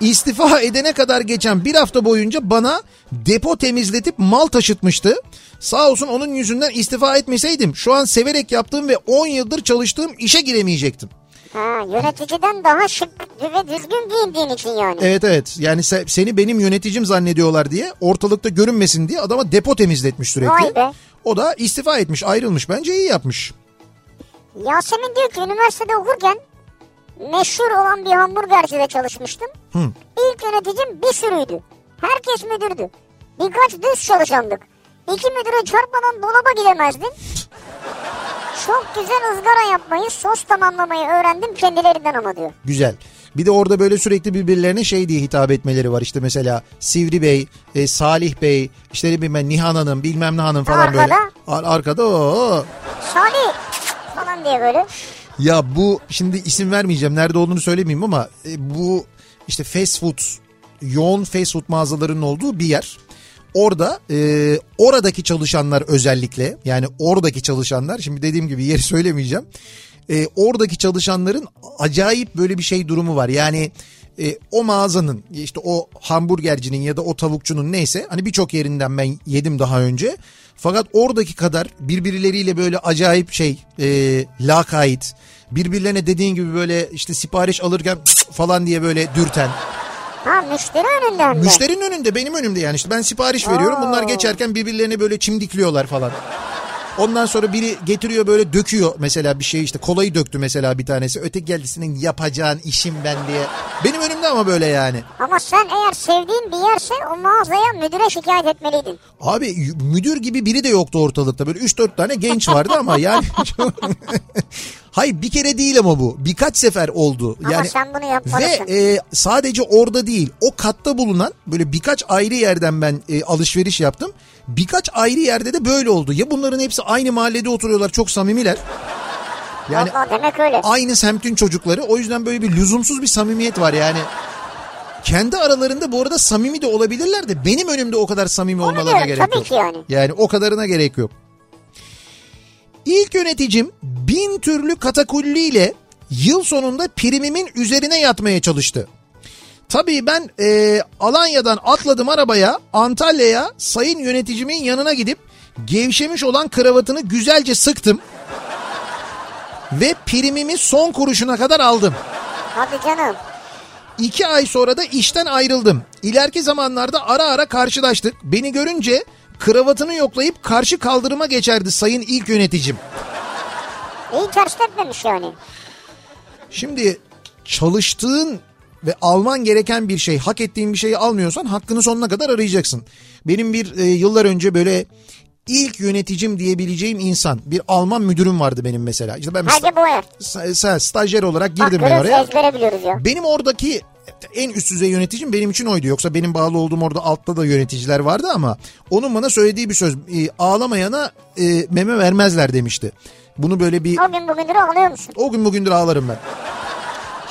İstifa edene kadar geçen bir hafta boyunca bana depo temizletip mal taşıtmıştı. Sağ olsun onun yüzünden istifa etmeseydim şu an severek yaptığım ve 10 yıldır çalıştığım işe giremeyecektim. Ha, yöneticiden daha şık ve düzgün giyindiğin için yani. Evet evet yani se- seni benim yöneticim zannediyorlar diye ortalıkta görünmesin diye adama depo temizletmiş sürekli. Vay be. O da istifa etmiş ayrılmış bence iyi yapmış. Yasemin diyor ki üniversitede okurken meşhur olan bir hamburgercide çalışmıştım. Hı. İlk yöneticim bir sürüydü. Herkes müdürdü. Birkaç düz çalışandık. İki müdüre çarpmadan dolaba gidemezdin. Çok güzel ızgara yapmayı, sos tamamlamayı öğrendim kendilerinden ama diyor. Güzel. Bir de orada böyle sürekli birbirlerine şey diye hitap etmeleri var. İşte mesela Sivri Bey, e, Salih Bey, işte ne bileyim ben Nihan Hanım, bilmem ne hanım falan böyle. Arkada? Ar- arkada o. Salih falan diye böyle. Ya bu şimdi isim vermeyeceğim nerede olduğunu söylemeyeyim ama e, bu işte fast food yoğun fast food mağazalarının olduğu bir yer. Orada e, oradaki çalışanlar özellikle yani oradaki çalışanlar şimdi dediğim gibi yeri söylemeyeceğim. E, oradaki çalışanların acayip böyle bir şey durumu var. Yani e, o mağazanın işte o hamburgercinin ya da o tavukçunun neyse hani birçok yerinden ben yedim daha önce. Fakat oradaki kadar birbirleriyle böyle acayip şey e, lakayt birbirlerine dediğin gibi böyle işte sipariş alırken falan diye böyle dürten. Ha müşteri önünden mi? Müşterinin önünde benim önümde yani işte ben sipariş veriyorum bunlar Oo. geçerken birbirlerine böyle çimdikliyorlar falan. Ondan sonra biri getiriyor böyle döküyor mesela bir şey işte kolayı döktü mesela bir tanesi. Öteki geldi senin yapacağın işim ben diye. Benim önümde ama böyle yani. Ama sen eğer sevdiğin bir yerse o mağazaya müdüre şikayet etmeliydin. Abi müdür gibi biri de yoktu ortalıkta. Böyle 3-4 tane genç vardı ama yani. Hayır bir kere değil ama bu. Birkaç sefer oldu. Ama yani sen bunu ve yapmalısın. e, sadece orada değil o katta bulunan böyle birkaç ayrı yerden ben e, alışveriş yaptım. Birkaç ayrı yerde de böyle oldu. Ya bunların hepsi aynı mahallede oturuyorlar çok samimiler. Yani Vallahi demek öyle. aynı semtin çocukları. O yüzden böyle bir lüzumsuz bir samimiyet var yani. Kendi aralarında bu arada samimi de olabilirler de benim önümde o kadar samimi Onu olmalarına diyorum, gerek tabii yok. ki yani. Yani o kadarına gerek yok. İlk yöneticim bin türlü katakulliyle yıl sonunda primimin üzerine yatmaya çalıştı. Tabii ben e, Alanya'dan atladım arabaya Antalya'ya sayın yöneticimin yanına gidip gevşemiş olan kravatını güzelce sıktım. Ve primimi son kuruşuna kadar aldım. Hadi canım. İki ay sonra da işten ayrıldım. İleriki zamanlarda ara ara karşılaştık. Beni görünce kravatını yoklayıp karşı kaldırıma geçerdi sayın ilk yöneticim. İyi ters tepmemiş yani. Şimdi çalıştığın ve alman gereken bir şey, hak ettiğin bir şeyi almıyorsan hakkını sonuna kadar arayacaksın. Benim bir e, yıllar önce böyle ilk yöneticim diyebileceğim insan bir Alman müdürüm vardı benim mesela. İşte ben Hadi sta- sta- stajyer olarak Bak girdim ben görüyoruz oraya. ya. Benim oradaki en üst düzey yöneticim benim için oydu. Yoksa benim bağlı olduğum orada altta da yöneticiler vardı ama onun bana söylediği bir söz. E, ağlamayana e, meme vermezler demişti. Bunu böyle bir O gün bugündür ağlıyor musun? o gün bugündür ağlarım ben.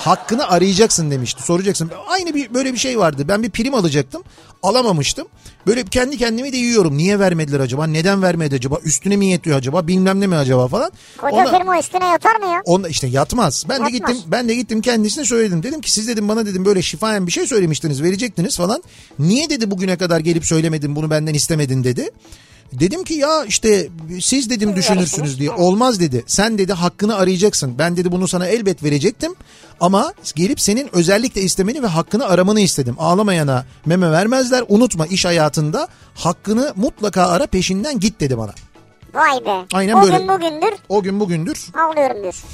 Hakkını arayacaksın demişti. Soracaksın. Aynı bir böyle bir şey vardı. Ben bir prim alacaktım. Alamamıştım. Böyle kendi kendimi de yiyorum. Niye vermediler acaba? Neden vermedi acaba? Üstüne mi yetiyor acaba? Bilmem ne mi acaba falan. Koca Ona- firma üstüne yatar mı ya? Onda işte yatmaz. Ben de Yatmaz. gittim ben de gittim kendisine söyledim. Dedim ki siz dedim bana dedim böyle şifayen bir şey söylemiştiniz, verecektiniz falan. Niye dedi bugüne kadar gelip söylemedin bunu benden istemedin dedi. Dedim ki ya işte siz dedim düşünürsünüz diye. Olmaz dedi. Sen dedi hakkını arayacaksın. Ben dedi bunu sana elbet verecektim. Ama gelip senin özellikle istemeni ve hakkını aramanı istedim. Ağlamayana meme vermezler. Unutma iş hayatında hakkını mutlaka ara peşinden git dedi bana. Vay be. Aynen o böyle. gün bugündür O gün bugündür ağlıyorum diyorsun.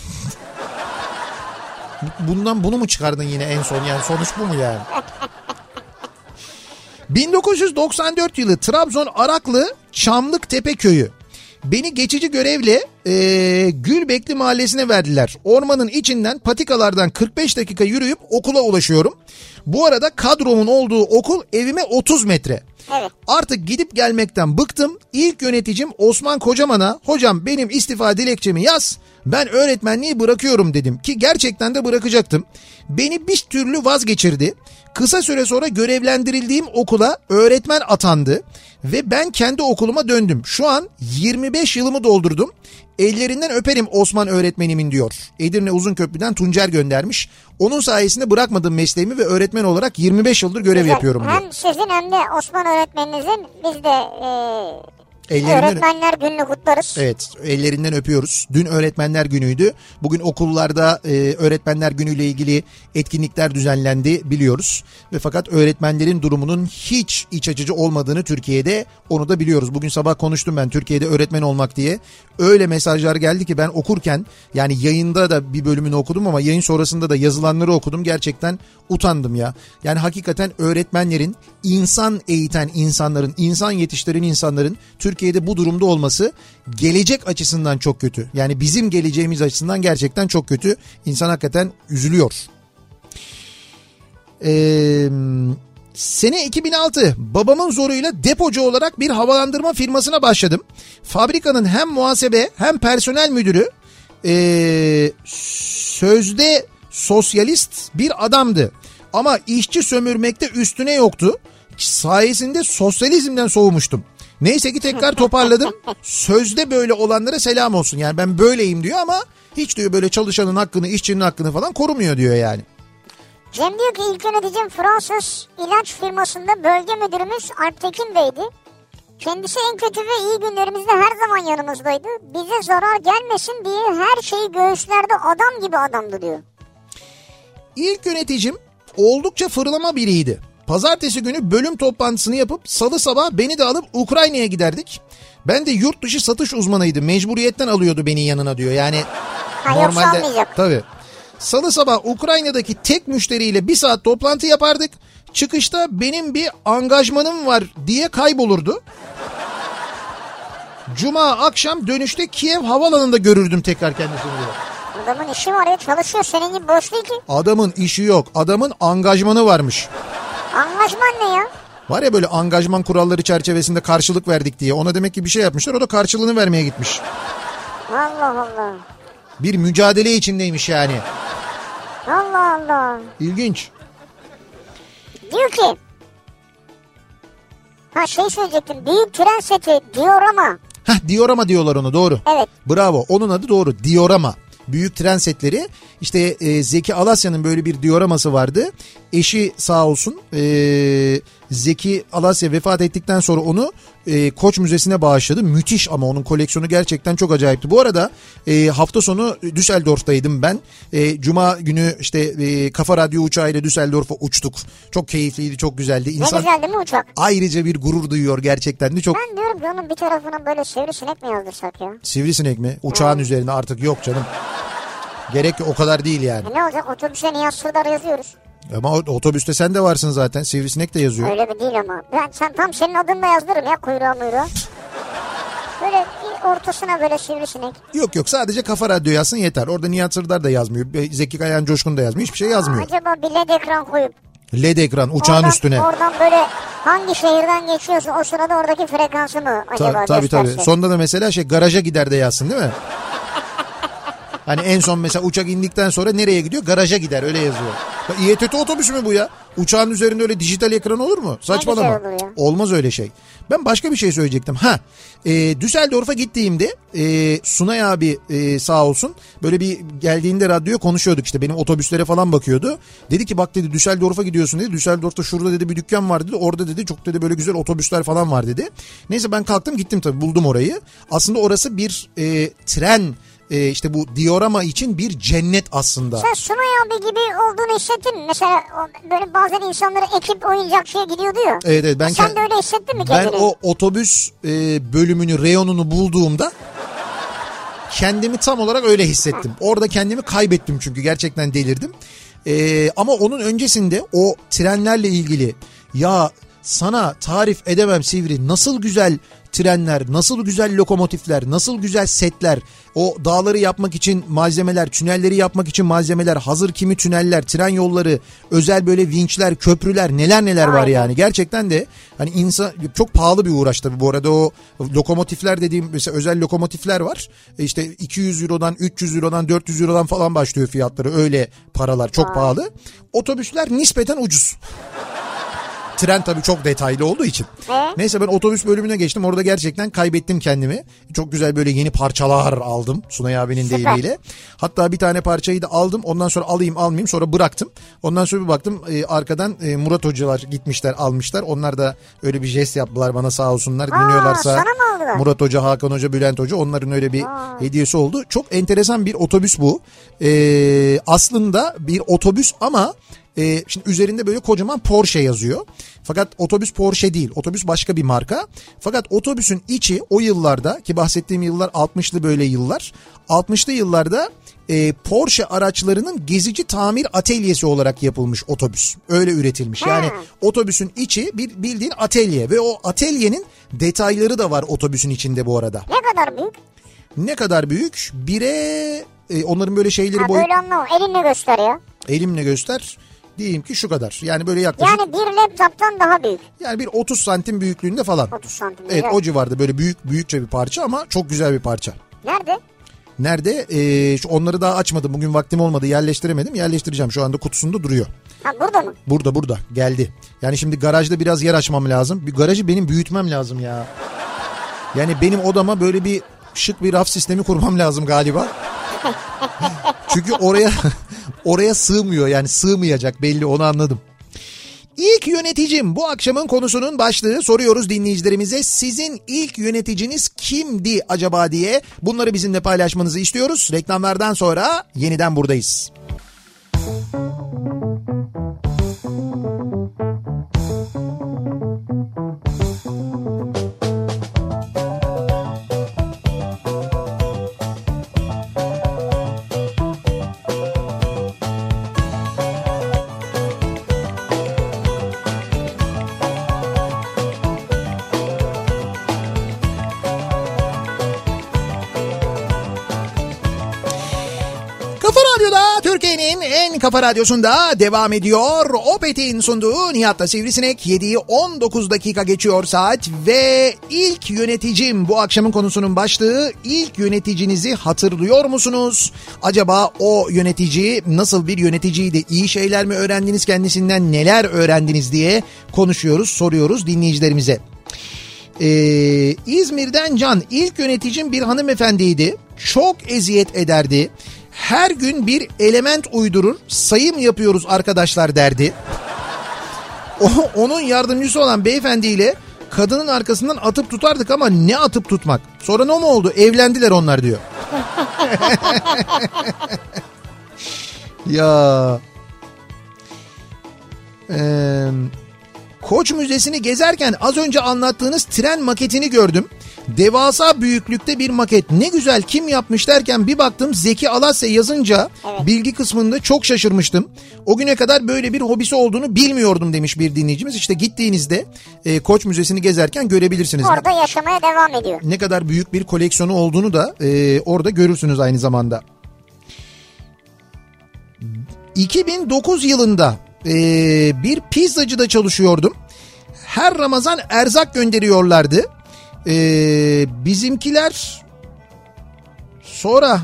Bundan bunu mu çıkardın yine en son yani sonuç bu mu yani? 1994 yılı Trabzon Araklı Çamlıktepe köyü. Beni geçici görevle e, Gülbekli mahallesine verdiler. Ormanın içinden patikalardan 45 dakika yürüyüp okula ulaşıyorum. Bu arada kadromun olduğu okul evime 30 metre. Evet. Artık gidip gelmekten bıktım. İlk yöneticim Osman Kocaman'a hocam benim istifa dilekçemi yaz. Ben öğretmenliği bırakıyorum dedim ki gerçekten de bırakacaktım. Beni bir türlü vazgeçirdi. Kısa süre sonra görevlendirildiğim okula öğretmen atandı ve ben kendi okuluma döndüm. Şu an 25 yılımı doldurdum. Ellerinden öperim Osman öğretmenimin diyor. Edirne Uzunköprü'den Tuncer göndermiş. Onun sayesinde bırakmadım mesleğimi ve öğretmen olarak 25 yıldır görev Güzel. yapıyorum diyor. Hem sizin hem de Osman öğretmeninizin biz de e, Ellerinden- öğretmenler gününü kutlarız. Evet ellerinden öpüyoruz. Dün öğretmenler günüydü. Bugün okullarda e, öğretmenler günüyle ilgili etkinlikler düzenlendi biliyoruz. Ve fakat öğretmenlerin durumunun hiç iç açıcı olmadığını Türkiye'de onu da biliyoruz. Bugün sabah konuştum ben Türkiye'de öğretmen olmak diye. Öyle mesajlar geldi ki ben okurken yani yayında da bir bölümünü okudum ama yayın sonrasında da yazılanları okudum. Gerçekten utandım ya. Yani hakikaten öğretmenlerin insan eğiten insanların, insan yetiştiren insanların Türkiye'de bu durumda olması gelecek açısından çok kötü. Yani bizim geleceğimiz açısından gerçekten çok kötü. İnsan hakikaten üzülüyor. Eee... Sene 2006 babamın zoruyla depocu olarak bir havalandırma firmasına başladım. Fabrikanın hem muhasebe hem personel müdürü eee, sözde sosyalist bir adamdı. Ama işçi sömürmekte üstüne yoktu. Sayesinde sosyalizmden soğumuştum. Neyse ki tekrar toparladım. Sözde böyle olanlara selam olsun. Yani ben böyleyim diyor ama hiç diyor böyle çalışanın hakkını, işçinin hakkını falan korumuyor diyor yani. Cem diyor ki ilk yöneticim Fransız ilaç firmasında bölge müdürümüz Alptekin Bey'di. Kendisi en kötü ve iyi günlerimizde her zaman yanımızdaydı. Bize zarar gelmesin diye her şeyi göğüslerde adam gibi adamdı diyor. İlk yöneticim oldukça fırlama biriydi. Pazartesi günü bölüm toplantısını yapıp salı sabah beni de alıp Ukrayna'ya giderdik. Ben de yurt dışı satış uzmanıydım. Mecburiyetten alıyordu beni yanına diyor. Yani Ha, almayacak. Tabii. Salı sabah Ukrayna'daki tek müşteriyle bir saat toplantı yapardık. Çıkışta benim bir angajmanım var diye kaybolurdu. Cuma akşam dönüşte Kiev havalanında görürdüm tekrar kendisini diyor. Adamın işi var ya çalışıyor senin gibi boş değil ki. Adamın işi yok. Adamın angajmanı varmış. Anlaşman ne ya? Var ya böyle angajman kuralları çerçevesinde karşılık verdik diye. Ona demek ki bir şey yapmışlar. O da karşılığını vermeye gitmiş. Allah Allah. Bir mücadele içindeymiş yani. Allah Allah. İlginç. Diyor ki. Ha şey söyleyecektim. Büyük tren seti diyor ama. Heh diorama diyorlar onu doğru. Evet. Bravo onun adı doğru diorama. Büyük tren setleri işte e, Zeki Alasya'nın böyle bir dioraması vardı. Eşi sağ olsun e, Zeki Alasya vefat ettikten sonra onu e, Koç Müzesi'ne bağışladı. Müthiş ama onun koleksiyonu gerçekten çok acayipti. Bu arada e, hafta sonu Düsseldorf'taydım ben. E, Cuma günü işte e, Kafa Radyo uçağıyla Düsseldorf'a uçtuk. Çok keyifliydi, çok güzeldi. İnsan Ne güzel değil mi uçak? ayrıca bir gurur duyuyor gerçekten de çok. Ben diyorum ki onun bir tarafına böyle sivrisinek mi yazdırsak ya? Sivrisinek mi? Uçağın üzerine artık yok canım. Gerek o kadar değil yani. E ne olacak otobüse Nihat Sırdar yazıyoruz. Ama otobüste sen de varsın zaten. Sivrisinek de yazıyor. Öyle bir değil ama. Ben sen tam senin adınla yazdırırım ya kuyruğa muyruğa. Böyle ortasına böyle sivrisinek. Yok yok sadece Kafa Radyo yazsın yeter. Orada Nihat Sırdar da yazmıyor. Zeki Kayan Coşkun da yazmıyor. Hiçbir şey yazmıyor. Acaba bir led ekran koyup LED ekran uçağın oradan, üstüne. Oradan böyle hangi şehirden geçiyorsa o sırada oradaki frekansı mı acaba Ta- tabii tabii. gösterse? Sonunda da mesela şey garaja gider de yazsın değil mi? Hani en son mesela uçak indikten sonra nereye gidiyor? Garaja gider öyle yazıyor. Ya İETT otobüsü mü bu ya? Uçağın üzerinde öyle dijital ekran olur mu? Saçmalama. Olmaz öyle şey. Ben başka bir şey söyleyecektim. Ha, e, Düsseldorf'a gittiğimde e, Sunay abi e, sağ olsun böyle bir geldiğinde radyoya konuşuyorduk işte benim otobüslere falan bakıyordu. Dedi ki bak dedi Düsseldorf'a gidiyorsun dedi. Düsseldorf'ta şurada dedi bir dükkan var dedi. Orada dedi çok dedi böyle güzel otobüsler falan var dedi. Neyse ben kalktım gittim tabii buldum orayı. Aslında orası bir e, tren e, işte bu diorama için bir cennet aslında. Sen Sunay abi gibi olduğunu hissettin mi? Mesela böyle bazen insanları ekip oyuncakçıya gidiyordu ya. Evet evet ben Sen kend- de öyle hissettin mi Ben kendini? o otobüs e, bölümünü, reyonunu bulduğumda kendimi tam olarak öyle hissettim. Orada kendimi kaybettim çünkü gerçekten delirdim. E, ama onun öncesinde o trenlerle ilgili ya sana tarif edemem Sivri nasıl güzel trenler, nasıl güzel lokomotifler, nasıl güzel setler, o dağları yapmak için malzemeler, tünelleri yapmak için malzemeler, hazır kimi tüneller, tren yolları, özel böyle vinçler, köprüler neler neler var yani. Gerçekten de hani insan çok pahalı bir uğraş tabii bu arada o lokomotifler dediğim mesela özel lokomotifler var. E işte 200 eurodan 300 eurodan 400 eurodan falan başlıyor fiyatları öyle paralar çok pahalı. Otobüsler nispeten ucuz. Tren tabii çok detaylı olduğu için. E? Neyse ben otobüs bölümüne geçtim. Orada gerçekten kaybettim kendimi. Çok güzel böyle yeni parçalar aldım Sunay abinin Süper. deyimiyle. Hatta bir tane parçayı da aldım. Ondan sonra alayım almayayım sonra bıraktım. Ondan sonra bir baktım e, arkadan e, Murat hocalar gitmişler almışlar. Onlar da öyle bir jest yaptılar bana sağ olsunlar. Dinliyorlarsa mı aldılar? Murat Hoca, Hakan Hoca, Bülent Hoca onların öyle bir hediyesi oldu. Çok enteresan bir otobüs bu. Ee, aslında bir otobüs ama e, şimdi üzerinde böyle kocaman Porsche yazıyor. Fakat otobüs Porsche değil. Otobüs başka bir marka. Fakat otobüsün içi o yıllarda ki bahsettiğim yıllar 60'lı böyle yıllar. 60'lı yıllarda e, Porsche araçlarının gezici tamir atölyesi olarak yapılmış otobüs. Öyle üretilmiş. Yani Ha. otobüsün içi bir bildiğin atölye ve o atölyenin detayları da var otobüsün içinde bu arada. Ne kadar büyük? Ne kadar büyük? Bire e, onların böyle şeyleri boy böyle anlamam. Elinle göster ya. elimle göster. Diyeyim ki şu kadar. Yani böyle yaklaşık yani, Yani bir laptoptan daha büyük. bir 30 santim büyüklüğünde falan. 30 santim. Evet o civarda böyle büyük büyükçe bir parça ama çok güzel bir parça. Nerede? Nerede? Ee, şu onları daha açmadım. Bugün vaktim olmadı. Yerleştiremedim. Yerleştireceğim. Şu anda kutusunda duruyor. Ha burada mı? Burada burada geldi. Yani şimdi garajda biraz yer açmam lazım. Bir garajı benim büyütmem lazım ya. Yani benim odama böyle bir şık bir raf sistemi kurmam lazım galiba. Çünkü oraya oraya sığmıyor yani sığmayacak belli onu anladım. İlk yöneticim bu akşamın konusunun başlığı soruyoruz dinleyicilerimize. Sizin ilk yöneticiniz kimdi acaba diye bunları bizimle paylaşmanızı istiyoruz. Reklamlardan sonra yeniden buradayız. Kafa Radyo'da Türkiye'nin en kafa radyosunda devam ediyor. Opet'in sunduğu Nihat'la Sivrisinek 7'yi 19 dakika geçiyor saat ve ilk yöneticim bu akşamın konusunun başlığı ilk yöneticinizi hatırlıyor musunuz? Acaba o yönetici nasıl bir yöneticiydi? İyi şeyler mi öğrendiniz kendisinden neler öğrendiniz diye konuşuyoruz soruyoruz dinleyicilerimize. Ee, İzmir'den Can ilk yöneticim bir hanımefendiydi. Çok eziyet ederdi. Her gün bir element uydurur sayım yapıyoruz arkadaşlar derdi. O- onun yardımcısı olan beyefendiyle kadının arkasından atıp tutardık ama ne atıp tutmak? Sonra ne mi oldu? Evlendiler onlar diyor. ya. Ee, Koç Müzesi'ni gezerken az önce anlattığınız tren maketini gördüm. Devasa büyüklükte bir maket. Ne güzel kim yapmış derken bir baktım Zeki Alasya yazınca Evet. bilgi kısmında çok şaşırmıştım. O güne kadar böyle bir hobisi olduğunu bilmiyordum demiş bir dinleyicimiz. İşte gittiğinizde e, Koç Müzesi'ni gezerken görebilirsiniz. Orada yaşamaya devam ediyor. Ne kadar büyük bir koleksiyonu olduğunu da e, orada görürsünüz aynı zamanda. 2009 yılında e, bir pizzacıda çalışıyordum. Her Ramazan erzak gönderiyorlardı. E, bizimkiler sonra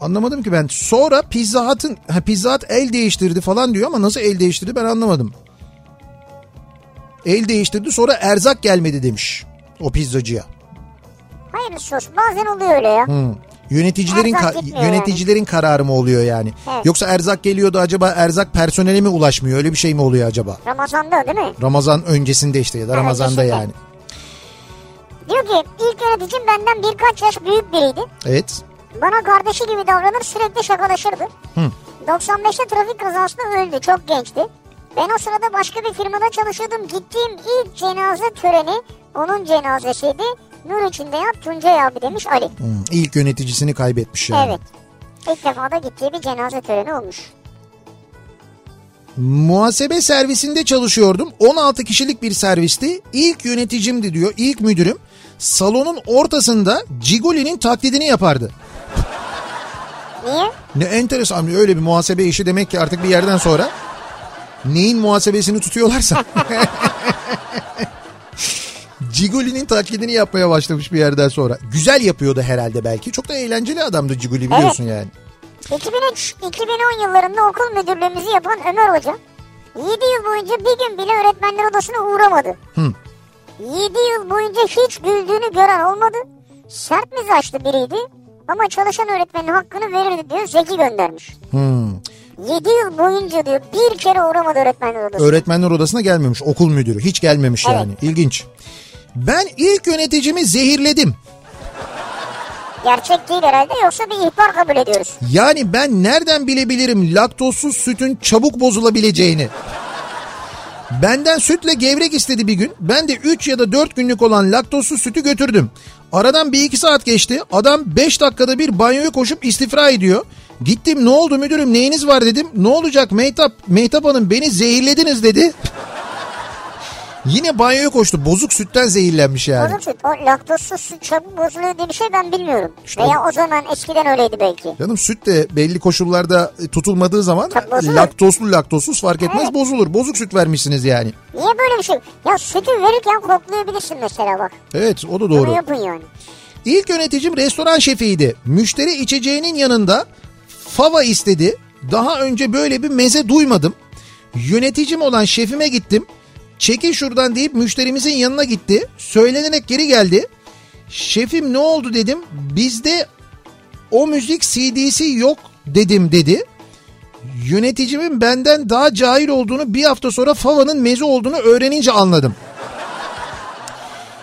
anlamadım ki ben. Sonra Pizza Hut'ın ha, Pizza Hut el değiştirdi falan diyor ama nasıl el değiştirdi ben anlamadım. El değiştirdi sonra erzak gelmedi demiş o pizzacıya. Hayırlısı olsun. Bazen oluyor öyle ya. Hı. Yöneticilerin ka- yöneticilerin kararı mı oluyor yani? Evet. Yoksa erzak geliyordu acaba erzak personele mi ulaşmıyor? Öyle bir şey mi oluyor acaba? Ramazan'da değil mi? Ramazan öncesinde işte ya da Evet, Ramazan'da öncesinde. yani. Diyor ki ilk yöneticim benden birkaç yaş büyük biriydi. Evet. Bana kardeşi gibi davranır sürekli şakalaşırdı. Hı. 95'te trafik kazasında öldü çok gençti. Ben o sırada başka bir firmada çalışıyordum. Gittiğim ilk cenaze töreni onun cenazesiydi. Nur içinde yat Tuncay abi demiş Ali. Hı. İlk yöneticisini kaybetmiş yani. Evet. İlk defa da gittiği bir cenaze töreni olmuş. Muhasebe servisinde çalışıyordum. 16 kişilik bir servisti. İlk yöneticimdi diyor. ilk müdürüm. Salonun ortasında Cigoli'nin taklidini yapardı. Niye? Ne enteresan öyle bir muhasebe işi demek ki artık bir yerden sonra neyin muhasebesini tutuyorlarsa. Cigoli'nin taklidini yapmaya başlamış bir yerden sonra. Güzel yapıyordu herhalde belki. Çok da eğlenceli adamdı Cigoli biliyorsun yani. 2003, 2010 yıllarında okul müdürlüğümüzü yapan Ömer Hoca 7 yıl boyunca bir gün bile öğretmenler odasına uğramadı. Hı. 7 yıl boyunca hiç güldüğünü gören olmadı. Sert mizaçlı biriydi ama çalışan öğretmenin hakkını verirdi diyor Zeki göndermiş. Hmm. 7 yıl boyunca diyor bir kere uğramadı öğretmenler odasına. Öğretmenler odasına gelmemiş okul müdürü. Hiç gelmemiş Evet. yani. İlginç. Ben ilk yöneticimi zehirledim. Gerçek değil herhalde yoksa bir ihbar kabul ediyoruz. Yani ben nereden bilebilirim laktozsuz sütün çabuk bozulabileceğini? Benden sütle gevrek istedi bir gün. Ben de 3 ya da 4 günlük olan laktozsuz sütü götürdüm. Aradan bir iki saat geçti. Adam 5 dakikada bir banyoya koşup istifra ediyor. Gittim ne oldu müdürüm neyiniz var dedim. Ne olacak Mehtap? Mehtap Hanım beni zehirlediniz dedi. Yine banyoya koştu. Bozuk sütten zehirlenmiş yani. Bozuk süt. O laktozsuz süt çabuk bozuluyor diye bir şey ben bilmiyorum. İşte Veya o zaman eskiden öyleydi belki. Canım süt de belli koşullarda tutulmadığı zaman laktozlu laktozsuz fark etmez Evet. bozulur. Bozuk süt vermişsiniz yani. Niye böyle bir şey? Ya sütü verirken koklayabilirsin mesela bak. Evet o da Bunu doğru. yapın yani. İlk yöneticim restoran şefiydi. Müşteri içeceğinin yanında fava istedi. Daha önce böyle bir meze duymadım. Yöneticim olan şefime gittim. Çekil şuradan deyip müşterimizin yanına gitti. Söylenerek geri geldi. Şefim ne oldu dedim. Bizde o müzik CD'si yok dedim dedi. Yöneticimin benden daha cahil olduğunu bir hafta sonra Fava'nın meze olduğunu öğrenince anladım.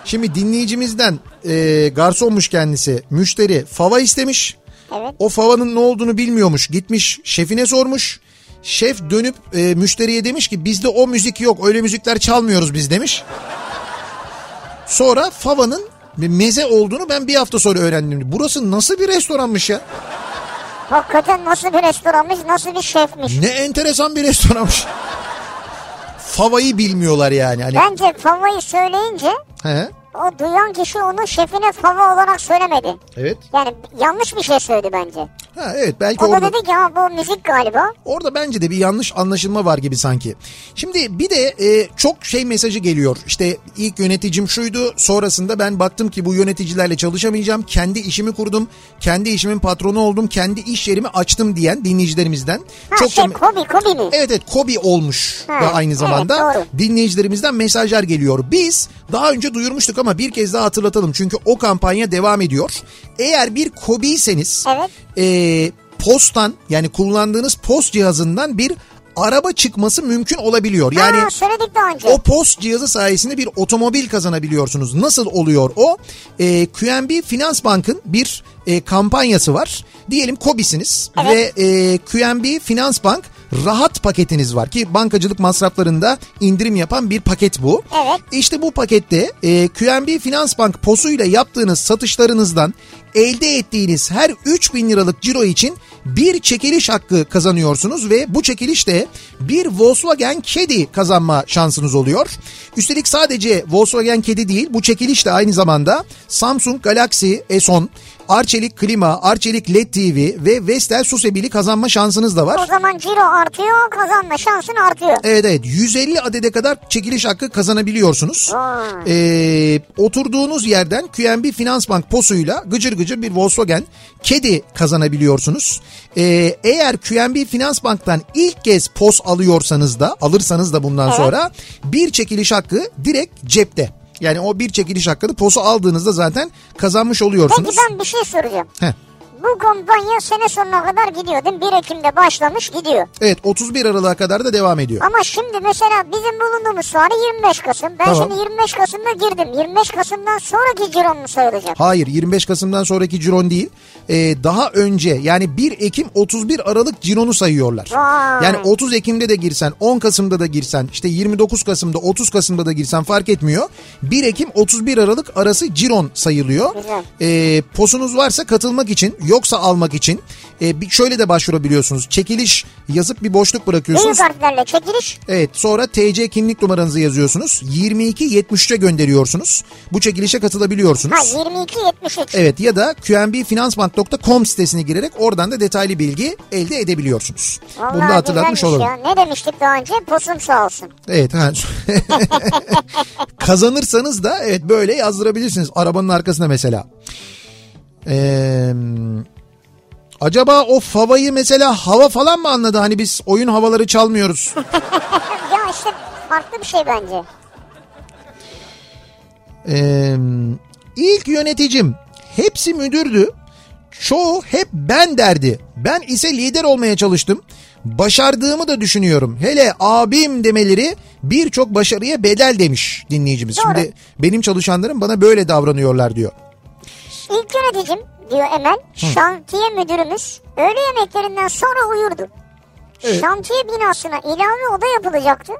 Şimdi dinleyicimizden e, garsonmuş kendisi. Müşteri fava istemiş. Evet. O favanın ne olduğunu bilmiyormuş. Gitmiş şefine sormuş. Şef dönüp e, müşteriye demiş ki bizde o müzik yok. Öyle müzikler çalmıyoruz biz demiş. Sonra favanın meze olduğunu ben bir hafta sonra öğrendim. Burası nasıl bir restoranmış ya? Hakikaten nasıl bir restoranmış, nasıl bir şefmiş. Ne enteresan bir restoranmış. Favayı bilmiyorlar yani. Hani, Bence favayı söyleyince he, o duyan kişi onu şefine fava olarak söylemedi. evet. Yani yanlış bir şey söyledi bence. Ha, evet belki O da orada... dedi ki ha bu müzik galiba. Orada bence de bir yanlış anlaşılma var gibi sanki. Şimdi bir de e, çok şey mesajı geliyor. İşte ilk yöneticim şuydu. Sonrasında ben baktım ki bu yöneticilerle çalışamayacağım. Kendi işimi kurdum. Kendi işimin patronu oldum. Kendi iş yerimi açtım diyen dinleyicilerimizden. Ha çok şey da- Kobi Kobi mi? Evet evet Kobi olmuş Ha, da aynı evet, zamanda doğru. dinleyicilerimizden mesajlar geliyor. Biz daha önce duyurmuştuk ama bir kez daha hatırlatalım çünkü o kampanya devam ediyor. Eğer bir Kobi'yseniz Evet. e, postan yani kullandığınız post cihazından bir araba çıkması mümkün olabiliyor. Yani ha, söyledik daha önce. o POS cihazı sayesinde bir otomobil kazanabiliyorsunuz. Nasıl oluyor o? Ee, QNB Finans Bank'ın bir e, kampanyası var. Diyelim KOBİ'siniz Evet. ve e, QNB Finans Bank rahat paketiniz var ki bankacılık masraflarında indirim yapan bir paket bu. Evet. İşte bu pakette e, QNB Finans Bank POS'uyla yaptığınız satışlarınızdan elde ettiğiniz her 3000 liralık ciro için bir çekiliş hakkı kazanıyorsunuz ve bu çekilişte bir Volkswagen Kedi kazanma şansınız oluyor. Üstelik sadece Volkswagen Kedi değil bu çekiliş de aynı zamanda Samsung Galaxy S10, Arçelik Klima, Arçelik LED TV ve Vestel Susebili kazanma şansınız da var. O zaman ciro artıyor kazanma şansın artıyor. Evet evet 150 adede kadar çekiliş hakkı kazanabiliyorsunuz. Ee, oturduğunuz yerden QNB Finans Bank posuyla gıcır gıcır bir Volkswagen kedi kazanabiliyorsunuz. Ee, eğer QNB Finans Bank'tan ilk kez pos alıyorsanız da alırsanız da bundan Evet. sonra bir çekiliş hakkı direkt cepte. Yani o bir çekiliş hakkını posu aldığınızda zaten kazanmış oluyorsunuz. Peki ben bir şey soracağım. Heh. Bu kampanya sene sonuna kadar gidiyor değil mi? 1 Ekim'de başlamış gidiyor. Evet 31 Aralık'a kadar da devam ediyor. Ama şimdi mesela bizim bulunduğumuz tarih 25 Kasım. Ben Tamam. şimdi 25 Kasım'da girdim. 25 Kasım'dan sonraki ciron mu sayılacak? Hayır 25 Kasım'dan sonraki ciron değil. Ee, daha önce yani 1 Ekim 31 Aralık cironu sayıyorlar. Vay. Yani 30 Ekim'de de girsen 10 Kasım'da da girsen işte 29 Kasım'da 30 Kasım'da da girsen fark etmiyor. 1 Ekim 31 Aralık arası ciron sayılıyor. Güzel. Ee, posunuz varsa katılmak için yoksa almak için e, bir şöyle de başvurabiliyorsunuz. Çekiliş yazıp bir boşluk bırakıyorsunuz. Büyük harflerle çekiliş. Evet sonra TC kimlik numaranızı yazıyorsunuz. 2273'e gönderiyorsunuz. Bu çekilişe katılabiliyorsunuz. Ha 22 73. Evet ya da qnbfinansbank.com sitesine girerek oradan da detaylı bilgi elde edebiliyorsunuz. Vallahi Bunu da hatırlatmış olalım. Ya. Ne demiştik daha önce? Posum sağ olsun. Evet. Ha. Kazanırsanız da evet böyle yazdırabilirsiniz arabanın arkasına mesela. Ee, acaba o favayı mesela hava falan mı anladı? Hani biz oyun havaları çalmıyoruz. ya işte farklı bir şey bence. Ee, ilk yöneticim hepsi müdürdü. Çoğu hep ben derdi. Ben ise lider olmaya çalıştım. Başardığımı da düşünüyorum. Hele abim demeleri birçok başarıya bedel demiş dinleyicimiz. Doğru. Şimdi benim çalışanlarım bana böyle davranıyorlar diyor. İlk yöneticim diyor Emel şantiye müdürümüz öğle yemeklerinden sonra uyurdu. Evet. Şantiye binasına ilave oda yapılacaktı.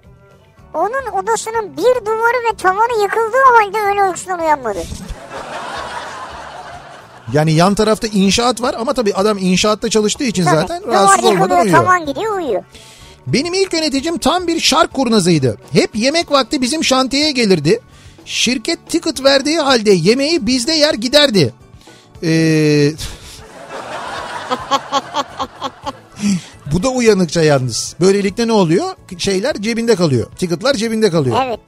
Onun odasının bir duvarı ve tavanı yıkıldığı halde öğle uykusundan uyanmadı. Yani yan tarafta inşaat var ama tabii adam inşaatta çalıştığı için Tabii, zaten rahatsız olmadan uyuyor. tavan gidiyor uyuyor. Benim ilk yöneticim tam bir şark kurnazıydı. Hep yemek vakti bizim şantiyeye gelirdi. Şirket ticket verdiği halde yemeği bizde yer giderdi. Ee... Bu da uyanıkça yalnız. Böylelikle ne oluyor? Şeyler cebinde kalıyor. Ticketlar cebinde kalıyor. Evet.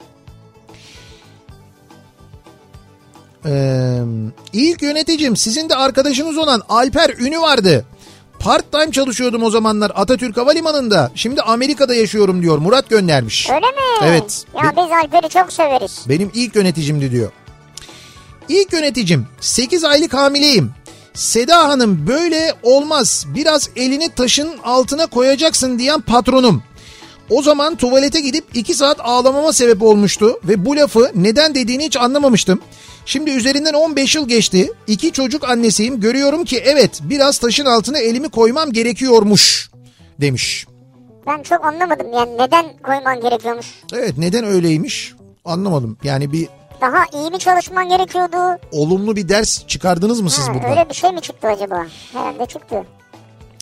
Ee, ilk yöneticim sizin de arkadaşınız olan Alper Ünü vardı. Part time çalışıyordum o zamanlar Atatürk Havalimanı'nda. Şimdi Amerika'da yaşıyorum diyor. Murat göndermiş. Öyle mi? Evet. Ya Be- biz Alper'i çok severiz. Benim ilk yöneticimdi diyor. İlk yöneticim 8 aylık hamileyim. Seda Hanım böyle olmaz biraz elini taşın altına koyacaksın diyen patronum. O zaman tuvalete gidip 2 saat ağlamama sebep olmuştu ve bu lafı neden dediğini hiç anlamamıştım. Şimdi üzerinden 15 yıl geçti. İki çocuk annesiyim. Görüyorum ki evet biraz taşın altına elimi koymam gerekiyormuş demiş. Ben çok anlamadım yani neden koyman gerekiyormuş. Evet neden öyleymiş anlamadım. Yani bir Daha iyi mi çalışman gerekiyordu? olumlu bir ders çıkardınız mı siz Ha, buradan? öyle bir şey mi çıktı acaba? Herhalde çıktı.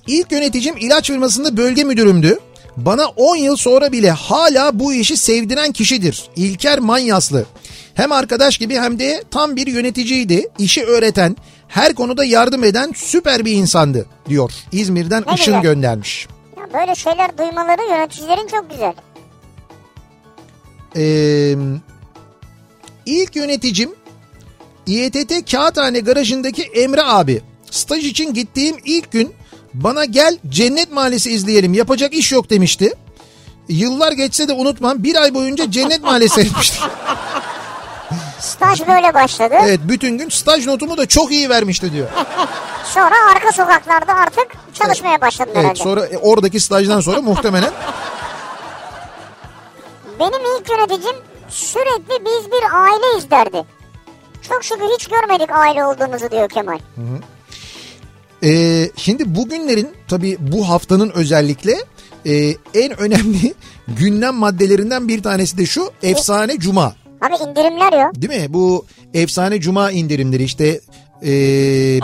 İlk yöneticim ilaç firmasında bölge müdürümdü. Bana 10 yıl sonra bile hala bu işi sevdiren kişidir. İlker Manyaslı. Hem arkadaş gibi hem de tam bir yöneticiydi. İşi öğreten, her konuda yardım eden süper bir insandı diyor. İzmir'den Ne Işın güzel. göndermiş. Ya böyle şeyler duymaları yöneticilerin çok güzel. Ee, ilk yöneticim İETT Kağıthane garajındaki Emre abi. Staj için gittiğim ilk gün bana gel Cennet Mahallesi izleyelim yapacak iş yok demişti. Yıllar geçse de unutmam bir ay boyunca Cennet Mahallesi seyretmiştim. Staj böyle başladı. Evet bütün gün staj notumu da çok iyi vermişti diyor. Sonra arka sokaklarda artık çalışmaya herhalde. Evet sonra e, oradaki stajdan sonra muhtemelen yöneticim sürekli biz bir aileyiz derdi. Çok şükür hiç görmedik aile olduğumuzu diyor Kemal. Ee, şimdi bugünlerin tabii bu haftanın özellikle e, en önemli gündem maddelerinden bir tanesi de şu efsane cuma. Abi indirimler yok. Değil mi? Bu efsane cuma indirimleri işte e,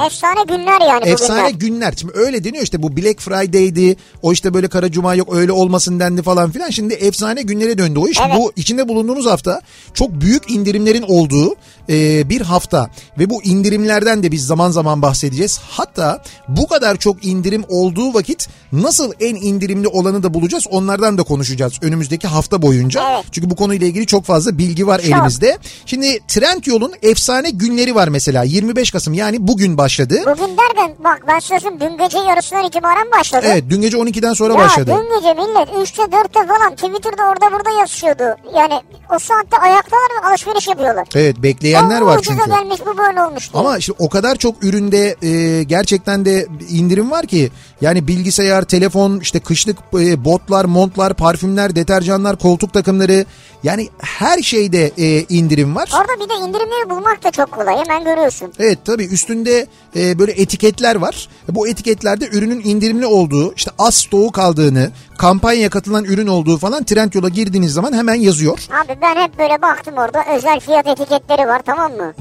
Efsane günler yani efsane bugünler. günler. Şimdi öyle deniyor işte bu Black Friday'di. O işte böyle kara cuma yok öyle olmasın dendi falan filan. Şimdi efsane günlere döndü o iş. Evet. Bu içinde bulunduğunuz hafta çok büyük indirimlerin olduğu e, bir hafta. Ve bu indirimlerden de biz zaman zaman bahsedeceğiz. Hatta bu kadar çok indirim olduğu vakit nasıl en indirimli olanı da bulacağız. Onlardan da konuşacağız önümüzdeki hafta boyunca. Evet. Çünkü bu konuyla ilgili çok fazla bilgi var elimizde. Şimdi Trendyol'un efsane günleri var mesela 25 Kasım yani bugün başladı. Bugün derken bak ben sözüm dün gece yarısından itibaren başladı. Evet dün gece 12'den sonra Ya başladı. dün gece millet 3'te 4'te falan Twitter'da orada burada yazışıyordu. Yani o saatte ayaktalar ve alışveriş yapıyorlar. Evet bekleyenler var çünkü. gelmiş bu böyle olmuş diye. Ama işte o kadar çok üründe e, gerçekten de indirim var ki yani bilgisayar, telefon, işte kışlık e, botlar, montlar, parfümler, deterjanlar, koltuk takımları yani her şeyde e, indirim var. Orada bir de indirimleri bulmak da çok kolay hemen görüyorsun. Evet tabii üstünde e, böyle etiketler var. Bu etiketlerde ürünün indirimli olduğu, işte az stoğu kaldığını, kampanyaya katılan ürün olduğu falan Trendyol'a girdiğiniz zaman hemen yazıyor. Abi ben hep böyle baktım orada özel fiyat etiketleri var tamam mı?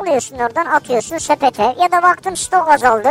Alıyorsun oradan atıyorsun sepete ya da baktım stok azaldı.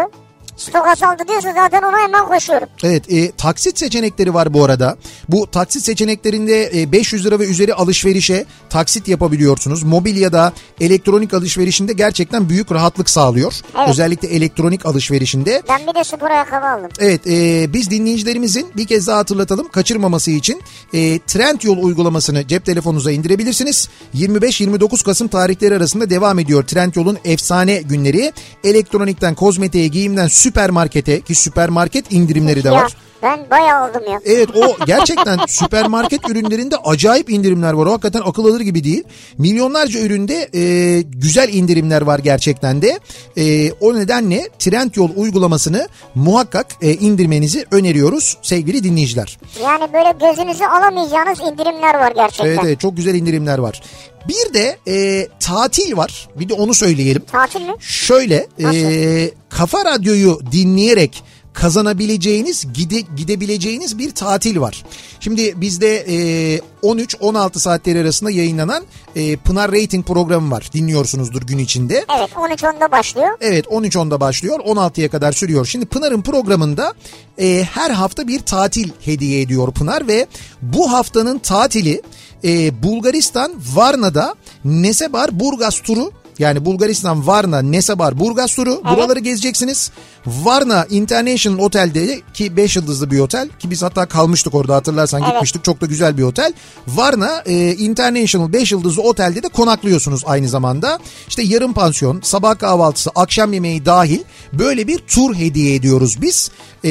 Stok azaldı diyorsa zaten ona hemen koşuyorum. Evet e, taksit seçenekleri var bu arada. Bu taksit seçeneklerinde e, 500 lira ve üzeri alışverişe taksit yapabiliyorsunuz. Mobilyada elektronik alışverişinde gerçekten büyük rahatlık sağlıyor. Evet. Özellikle elektronik alışverişinde. Ben bir de spor ayakkabı aldım. Evet e, biz dinleyicilerimizin bir kez daha hatırlatalım kaçırmaması için e, Trendyol uygulamasını cep telefonunuza indirebilirsiniz. 25-29 Kasım tarihleri arasında devam ediyor Trendyol'un efsane günleri. Elektronikten, kozmetiğe, giyimden süpermarkete ki süpermarket indirimleri de var. Ben bayağı aldım ya. Evet o gerçekten süpermarket ürünlerinde acayip indirimler var. O hakikaten akıl alır gibi değil. Milyonlarca üründe e, güzel indirimler var gerçekten de. E, o nedenle Trendyol uygulamasını muhakkak e, indirmenizi öneriyoruz sevgili dinleyiciler. Yani böyle gözünüzü alamayacağınız indirimler var gerçekten. Evet evet çok güzel indirimler var. Bir de e, tatil var. Bir de onu söyleyelim. Tatil mi? Şöyle e, Kafa Radyo'yu dinleyerek kazanabileceğiniz gide, gidebileceğiniz bir tatil var. Şimdi bizde e, 13-16 saatleri arasında yayınlanan e, Pınar Rating programı var. Dinliyorsunuzdur gün içinde. Evet 13.10'da başlıyor. Evet 13.10'da başlıyor 16'ya kadar sürüyor. Şimdi Pınar'ın programında e, her hafta bir tatil hediye ediyor Pınar ve bu haftanın tatili e, Bulgaristan Varna'da Nesebar Burgas turu yani Bulgaristan Varna Nesebar Burgas turu buraları gezeceksiniz. Varna International Otel'de ki 5 yıldızlı bir otel ki biz hatta kalmıştık orada hatırlarsan Evet. gitmiştik çok da güzel bir otel. Varna e, International 5 yıldızlı otelde de konaklıyorsunuz aynı zamanda. İşte yarım pansiyon, sabah kahvaltısı, akşam yemeği dahil böyle bir tur hediye ediyoruz biz. E,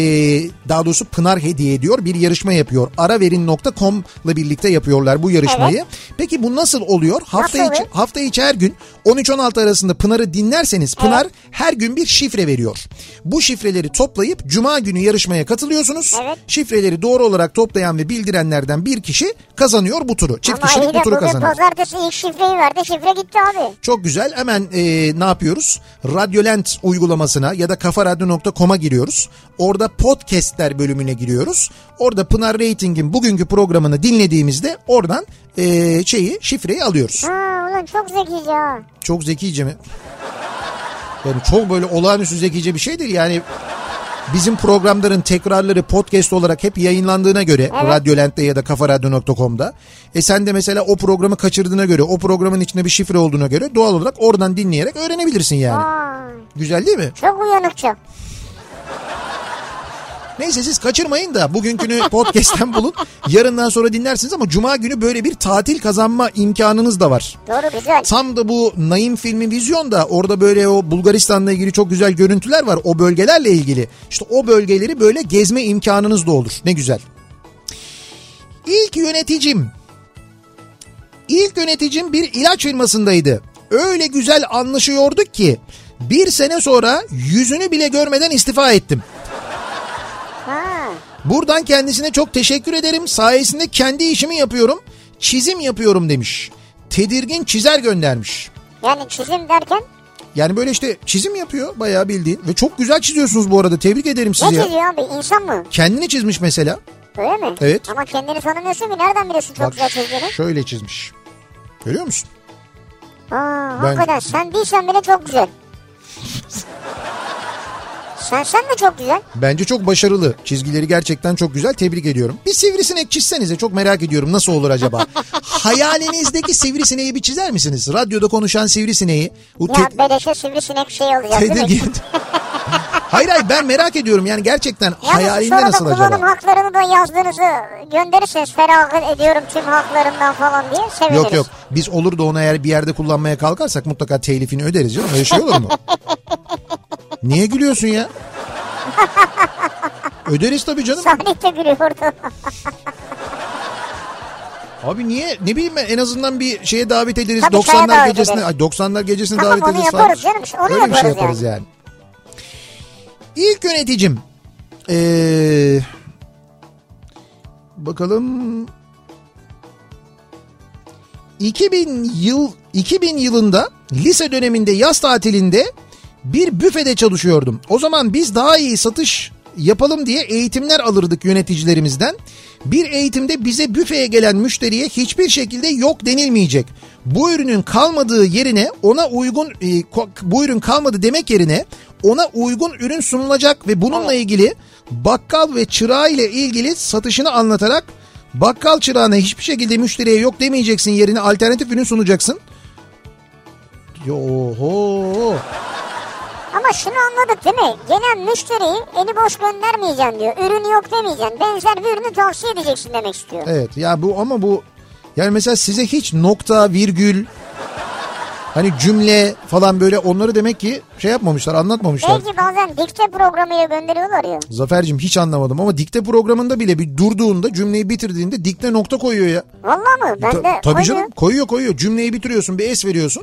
daha doğrusu Pınar hediye ediyor bir yarışma yapıyor. Araverin.com'la birlikte yapıyorlar bu yarışmayı. Peki bu nasıl oluyor? Hafta Nasıl içi, hafta içi her gün 13-16 arasında Pınar'ı dinlerseniz Pınar her gün bir şifre veriyor. Bu şifreleri toplayıp Cuma günü yarışmaya katılıyorsunuz. Evet. Şifreleri doğru olarak toplayan ve bildirenlerden bir kişi kazanıyor bu turu. Çift Ama kişilik bu turu kazanıyor. pazartesi ilk şifreyi verdi. Şifre gitti abi. Çok güzel. Hemen e, ne yapıyoruz? Radyolent uygulamasına ya da kafaradyo.com'a giriyoruz. Orada podcastler bölümüne giriyoruz. Orada Pınar Rating'in bugünkü programını dinlediğimizde oradan e, şeyi şifreyi alıyoruz. Ha ulan çok zekice ha. Çok zekice mi? Yani çok böyle olağanüstü zekice bir şey değil yani. Bizim programların tekrarları podcast olarak hep yayınlandığına göre Evet. Radyolent'te ya da kafaradyo.com'da. E sen de mesela o programı kaçırdığına göre, o programın içinde bir şifre olduğuna göre doğal olarak oradan dinleyerek öğrenebilirsin yani. Aa, Güzel değil mi? çok uyanıkça. Neyse siz kaçırmayın da bugünkünü podcast'ten bulun. Yarından sonra dinlersiniz ama cuma günü böyle bir tatil kazanma imkanınız da var. Doğru güzel. Tam da bu Naim filmi vizyonda orada böyle o Bulgaristan'la ilgili çok güzel görüntüler var. O bölgelerle ilgili. İşte o bölgeleri böyle gezme imkanınız da olur. Ne güzel. İlk yöneticim. İlk yöneticim bir ilaç firmasındaydı. Öyle güzel anlaşıyorduk ki bir sene sonra yüzünü bile görmeden istifa ettim. Buradan kendisine çok teşekkür ederim. Sayesinde kendi işimi yapıyorum. çizim yapıyorum demiş. Tedirgin çizer göndermiş. Yani çizim derken Yani böyle işte çizim yapıyor bayağı bildiğin. Ve çok güzel çiziyorsunuz bu arada. Tebrik ederim ne sizi ya. çiziyor abi insan mı? Kendini çizmiş mesela. Öyle mi? Evet. Ama kendini tanımıyorsun ki nereden biliyorsun çok Bak güzel çizdiğini? şöyle çizmiş. Görüyor musun? Aa, Ben- hakikaten sen değilsen bile çok güzel. sen sen de çok güzel. Bence çok başarılı. Çizgileri gerçekten çok güzel. Tebrik ediyorum. Bir sivrisinek çizsenize çok merak ediyorum. Nasıl olur acaba? Hayalinizdeki sivrisineği bir çizer misiniz? Radyoda konuşan sivrisineği. Bu Ya te- beleşe sivrisinek şey olacak değil mi? tedirgin. hayır hayır ben merak ediyorum. Yani gerçekten Yalnız hayalinde sonra da nasıl kullanım acaba? haklarını da yazdığınızı gönderirseniz feragat ediyorum tüm haklarından falan diye seviniriz. Yok yok. Biz olur da onu eğer bir yerde kullanmaya kalkarsak mutlaka telifini öderiz canım. Öyle şey olur mu? Niye gülüyorsun ya? Öderiz tabii canım. Salih de gülüyordu. Abi niye ne bileyim ben en azından bir şeye davet ederiz. Tabii çaya 90'lar davet gecesine ay 90'lar gecesine Tamam, davet onu ederiz yaparız canım, işte onu Öyle bir şey yaparız yaparız yani. İlk yöneticim ee, bakalım 2000 yıl 2000 yılında lise döneminde yaz tatilinde bir büfede çalışıyordum. O zaman biz daha iyi satış yapalım diye eğitimler alırdık yöneticilerimizden. Bir eğitimde bize büfeye gelen müşteriye hiçbir şekilde yok denilmeyecek. Bu ürünün kalmadığı yerine ona uygun e, bu ürün kalmadı demek yerine ona uygun ürün sunulacak ve bununla ilgili bakkal ve çırağı ile ilgili satışını anlatarak bakkal çırağına hiçbir şekilde müşteriye yok demeyeceksin yerine alternatif ürün sunacaksın. Yoho. Ama şunu anladık değil mi? Gelen müşteriyi eli boş göndermeyeceksin diyor. Ürünü yok demeyeceksin. Benzer bir ürünü tavsiye edeceksin demek istiyor. Evet ya bu ama bu yani mesela size hiç nokta virgül hani cümle falan böyle onları demek ki şey yapmamışlar anlatmamışlar. Belki bazen dikte programıyla gönderiyorlar ya. Zafer'cim hiç anlamadım ama dikte programında bile bir durduğunda cümleyi bitirdiğinde dikte nokta koyuyor ya. Vallahi mı? Ben Ta- de tabii koyuyor. canım koyuyor koyuyor cümleyi bitiriyorsun bir es veriyorsun.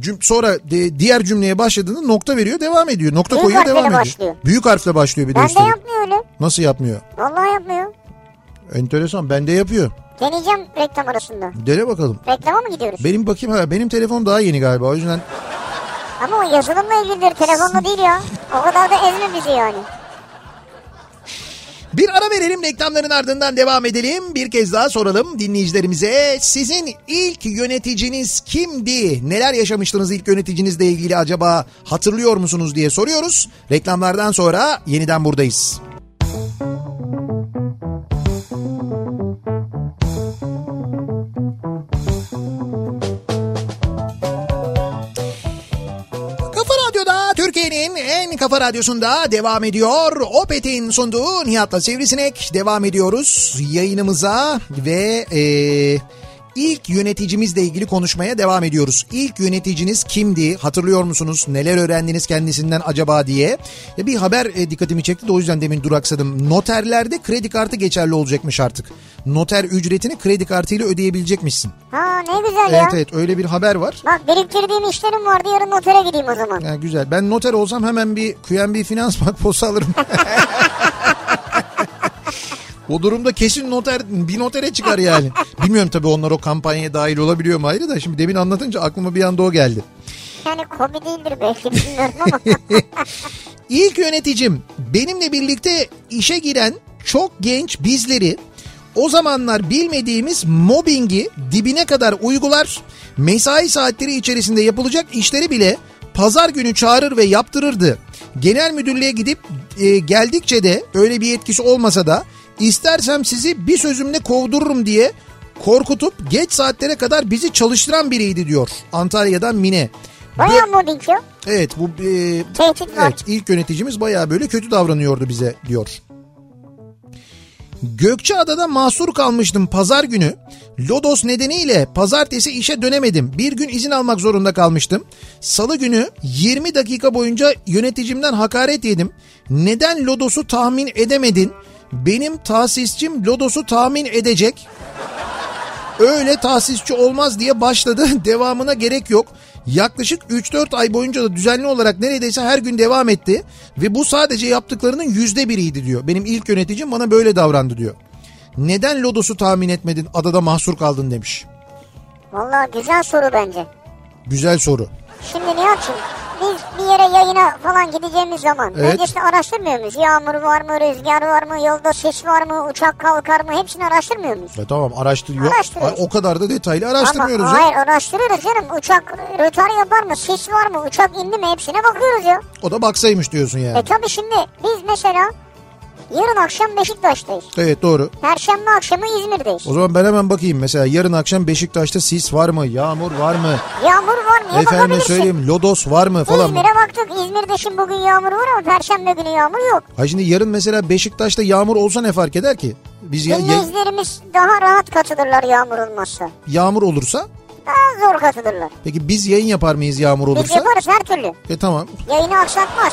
Cüm- sonra de- diğer cümleye başladığında nokta veriyor devam ediyor. Nokta Büyük koyuyor devam ediyor. başlıyor. Büyük harfle başlıyor bir de Ben de yapmıyor öyle. Nasıl yapmıyor? Vallahi yapmıyor. Enteresan bende yapıyor. Deneyeceğim reklam arasında. Dene bakalım. Reklama mı gidiyoruz? Benim bakayım ha benim telefon daha yeni galiba o yüzden Ama o yazılımla ilgilidir. Telefonla değil ya. O kadar da ezme bizi yani. Bir ara verelim reklamların ardından devam edelim. Bir kez daha soralım dinleyicilerimize. Sizin ilk yöneticiniz kimdi? Neler yaşamıştınız ilk yöneticinizle ilgili acaba hatırlıyor musunuz diye soruyoruz. Reklamlardan sonra yeniden buradayız. Kafa kafa radyosunda devam ediyor. Opet'in sunduğu Nihat'la Sivrisinek devam ediyoruz yayınımıza ve eee, ilk yöneticimizle ilgili konuşmaya devam ediyoruz. İlk yöneticiniz kimdi? Hatırlıyor musunuz? Neler öğrendiniz kendisinden acaba diye. Bir haber e, dikkatimi çekti de o yüzden demin duraksadım. Noterlerde kredi kartı geçerli olacakmış artık. Noter ücretini kredi kartıyla ödeyebilecekmişsin. Ha ne güzel ya. Evet evet öyle bir haber var. Bak biriktirdiğim işlerim vardı yarın notere gideyim o zaman. Ya güzel. Ben noter olsam hemen bir QNB Finans Makposu alırım. o durumda kesin noter bir notere çıkar yani. Bilmiyorum tabii onlar o kampanyaya dahil olabiliyor mu ayrı da şimdi demin anlatınca aklıma bir anda o geldi. Yani komi değildir belki bilmiyorum ama. İlk yöneticim benimle birlikte işe giren çok genç bizleri o zamanlar bilmediğimiz mobbingi dibine kadar uygular, mesai saatleri içerisinde yapılacak işleri bile pazar günü çağırır ve yaptırırdı. Genel müdürlüğe gidip e, geldikçe de öyle bir etkisi olmasa da istersem sizi bir sözümle kovdururum diye korkutup geç saatlere kadar bizi çalıştıran biriydi diyor Antalya'dan Mine. Bayağı mobbing ya. Evet bu e, evet, ilk yöneticimiz bayağı böyle kötü davranıyordu bize diyor. Gökçeada'da mahsur kalmıştım pazar günü. Lodos nedeniyle pazartesi işe dönemedim. Bir gün izin almak zorunda kalmıştım. Salı günü 20 dakika boyunca yöneticimden hakaret yedim. Neden Lodos'u tahmin edemedin? Benim tahsisçim Lodos'u tahmin edecek. Öyle tahsisçi olmaz diye başladı. Devamına gerek yok. Yaklaşık 3-4 ay boyunca da düzenli olarak neredeyse her gün devam etti. Ve bu sadece yaptıklarının yüzde biriydi diyor. Benim ilk yöneticim bana böyle davrandı diyor. Neden lodosu tahmin etmedin adada mahsur kaldın demiş. Valla güzel soru bence. Güzel soru. Şimdi Nihat'cığım biz bir yere yayına falan gideceğimiz zaman Evet. öncesinde araştırmıyor muyuz? Yağmur var mı, rüzgar var mı, yolda ses var mı, uçak kalkar mı hepsini araştırmıyor muyuz? Ya tamam araştırıyor. Araştırıyoruz. O kadar da detaylı Ama araştırmıyoruz ya. hayır araştırıyoruz canım. Uçak rötar yapar mı, sis var mı, uçak indi mi hepsine bakıyoruz ya. O da baksaymış diyorsun yani. E tabi şimdi biz mesela yarın akşam Beşiktaş'tayız. Evet doğru. Perşembe akşamı İzmir'deyiz. O zaman ben hemen bakayım. Mesela yarın akşam Beşiktaş'ta sis var mı? Yağmur var mı? Yağmur var niye Efendim söyleyeyim lodos var mı falan mı? İzmir'e baktık. İzmir'de şimdi bugün yağmur var ama Perşembe günü yağmur yok. Ha şimdi yarın mesela Beşiktaş'ta yağmur olsa ne fark eder ki? Biz ya- Dinleyicilerimiz daha rahat katılırlar yağmur olmazsa. yağmur olursa Daha zor katılırlar. peki biz yayın yapar mıyız yağmur Biz olursa? yaparız her türlü. E tamam. Yayını aksatmaz.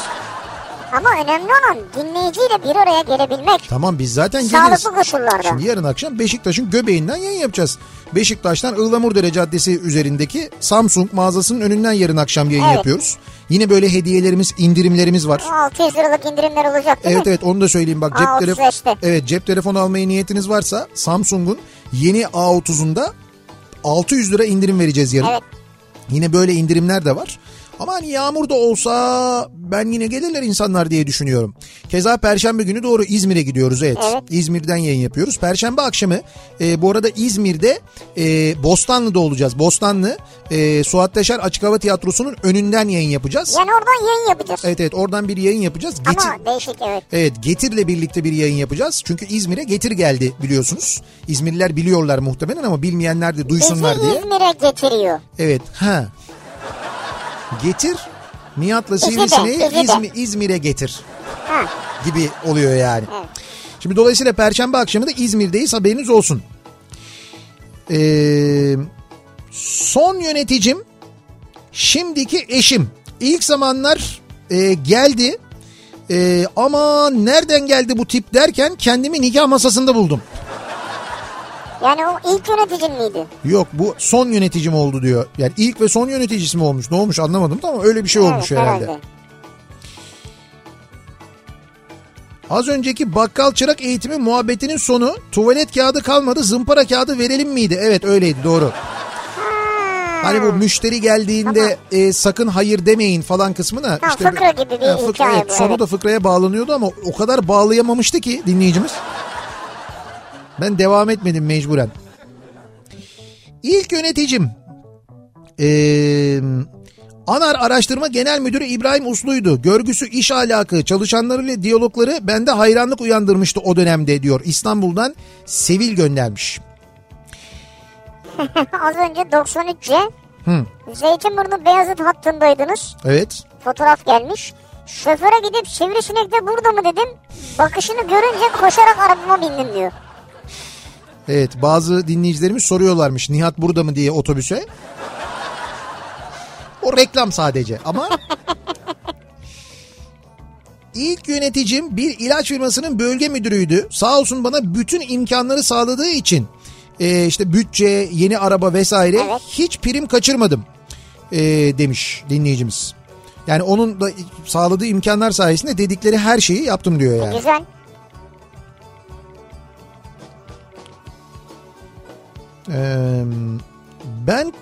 Ama önemli olan dinleyiciyle bir araya gelebilmek. Tamam biz zaten geliriz. Sağlıklı koşullarda. Şimdi yarın akşam Beşiktaş'ın göbeğinden yayın yapacağız. Beşiktaş'tan Ihlamurdere Caddesi üzerindeki Samsung mağazasının önünden yarın akşam yayın Evet. yapıyoruz. Yine böyle hediyelerimiz, indirimlerimiz var. 600 liralık indirimler olacak değil Evet mi? evet onu da söyleyeyim bak cep A35'te. telefonu Evet cep telefonu almaya niyetiniz varsa Samsung'un yeni A30'unda 600 lira indirim vereceğiz yarın. Evet. Yine böyle indirimler de var. Ama hani yağmur da olsa ben yine gelirler insanlar diye düşünüyorum. Keza Perşembe günü doğru İzmir'e gidiyoruz evet. Evet. İzmir'den yayın yapıyoruz. Perşembe akşamı e, bu arada İzmir'de e, Bostanlı'da olacağız. Bostanlı e, Suat Teşer Açık Hava Tiyatrosu'nun önünden yayın yapacağız. Yani oradan yayın yapacağız. Evet evet oradan bir yayın yapacağız. Getir, Ama değişik evet. Evet Getir'le birlikte bir yayın yapacağız. Çünkü İzmir'e Getir geldi biliyorsunuz. İzmirliler biliyorlar muhtemelen ama bilmeyenler de duysunlar Bizi diye. İzmir'e getiriyor. Evet ha. Getir Nihat'la Sivrisineği. İzmi- İzmir'e getir Ha. gibi oluyor yani. Evet. Şimdi dolayısıyla Perşembe akşamı da İzmir'deyiz haberiniz olsun. Ee, son yöneticim şimdiki eşim. İlk zamanlar e, geldi E, ama nereden geldi bu tip derken kendimi nikah masasında buldum. Yani o ilk yöneticin miydi? Yok bu son yöneticim oldu diyor. Yani ilk ve son yöneticisi mi olmuş ne olmuş anlamadım da ama öyle bir şey olmuş evet, herhalde. Az önceki bakkal çırak eğitimi muhabbetinin sonu tuvalet kağıdı kalmadı zımpara kağıdı verelim miydi? Evet öyleydi doğru. Hani bu müşteri geldiğinde e, sakın hayır demeyin falan kısmına. Tamam, fıkra gibi bir hikaye bu, Sonu evet. da fıkraya bağlanıyordu ama o kadar bağlayamamıştı ki dinleyicimiz. Ben devam etmedim mecburen. İlk yöneticim ee, Anar Araştırma Genel Müdürü İbrahim Uslu'ydu. Görgüsü, iş ahlakı, çalışanlarıyla diyalogları bende hayranlık uyandırmıştı o dönemde diyor. İstanbul'dan Sevil göndermiş. Az önce 93C Hı, Zeytinburnu Beyazıt hattındaydınız. evet. Fotoğraf gelmiş. Şoföre gidip sivrisinek de burada mı dedim. Bakışını görünce koşarak arabama bindim diyor. Evet bazı dinleyicilerimiz soruyorlarmış Nihat burada mı diye otobüse. O reklam sadece ama... İlk yöneticim bir ilaç firmasının bölge müdürüydü. Sağ olsun bana bütün imkanları sağladığı için e, işte bütçe, yeni araba vesaire Evet. hiç prim kaçırmadım e, demiş dinleyicimiz. Yani onun da sağladığı imkanlar sayesinde dedikleri her şeyi yaptım diyor yani. Güzel. Ee, ben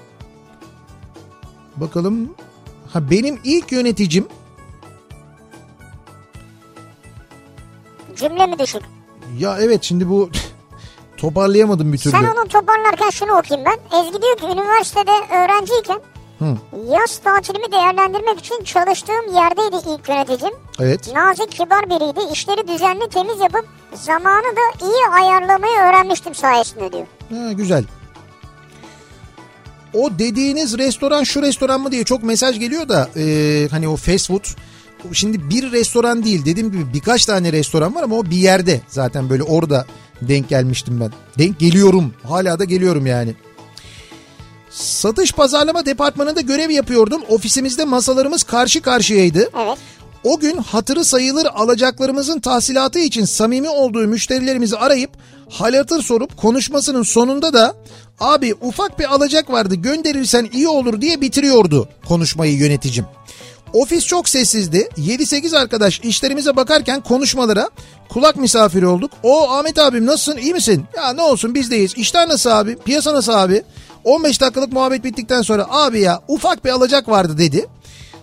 bakalım ha benim ilk yöneticim Cümle mi düşük? ya evet şimdi bu toparlayamadım bir türlü. Sen onu toparlarken şunu okuyayım ben. Ezgi diyor ki üniversitede öğrenciyken Hı, yaz tatilimi değerlendirmek için çalıştığım yerdeydi ilk yöneticim. evet. Nazik kibar biriydi. İşleri düzenli temiz yapıp zamanı da iyi ayarlamayı öğrenmiştim sayesinde diyor. Ha, güzel. O dediğiniz restoran şu restoran mı diye çok mesaj geliyor da e, hani o fast food. Şimdi bir restoran değil dediğim gibi birkaç tane restoran var ama o bir yerde zaten böyle orada denk gelmiştim ben. Denk geliyorum hala da geliyorum yani. Satış pazarlama departmanında görev yapıyordum. Ofisimizde masalarımız karşı karşıyaydı. Evet. O gün hatırı sayılır alacaklarımızın tahsilatı için samimi olduğu müşterilerimizi arayıp hal hatır sorup konuşmasının sonunda da abi ufak bir alacak vardı gönderirsen iyi olur diye bitiriyordu konuşmayı yöneticim. Ofis çok sessizdi. 7-8 arkadaş işlerimize bakarken konuşmalara kulak misafiri olduk. O Ahmet abim nasılsın iyi misin? Ya ne olsun bizdeyiz. İşler nasıl abi? Piyasa nasıl abi? 15 dakikalık muhabbet bittikten sonra abi ya ufak bir alacak vardı dedi.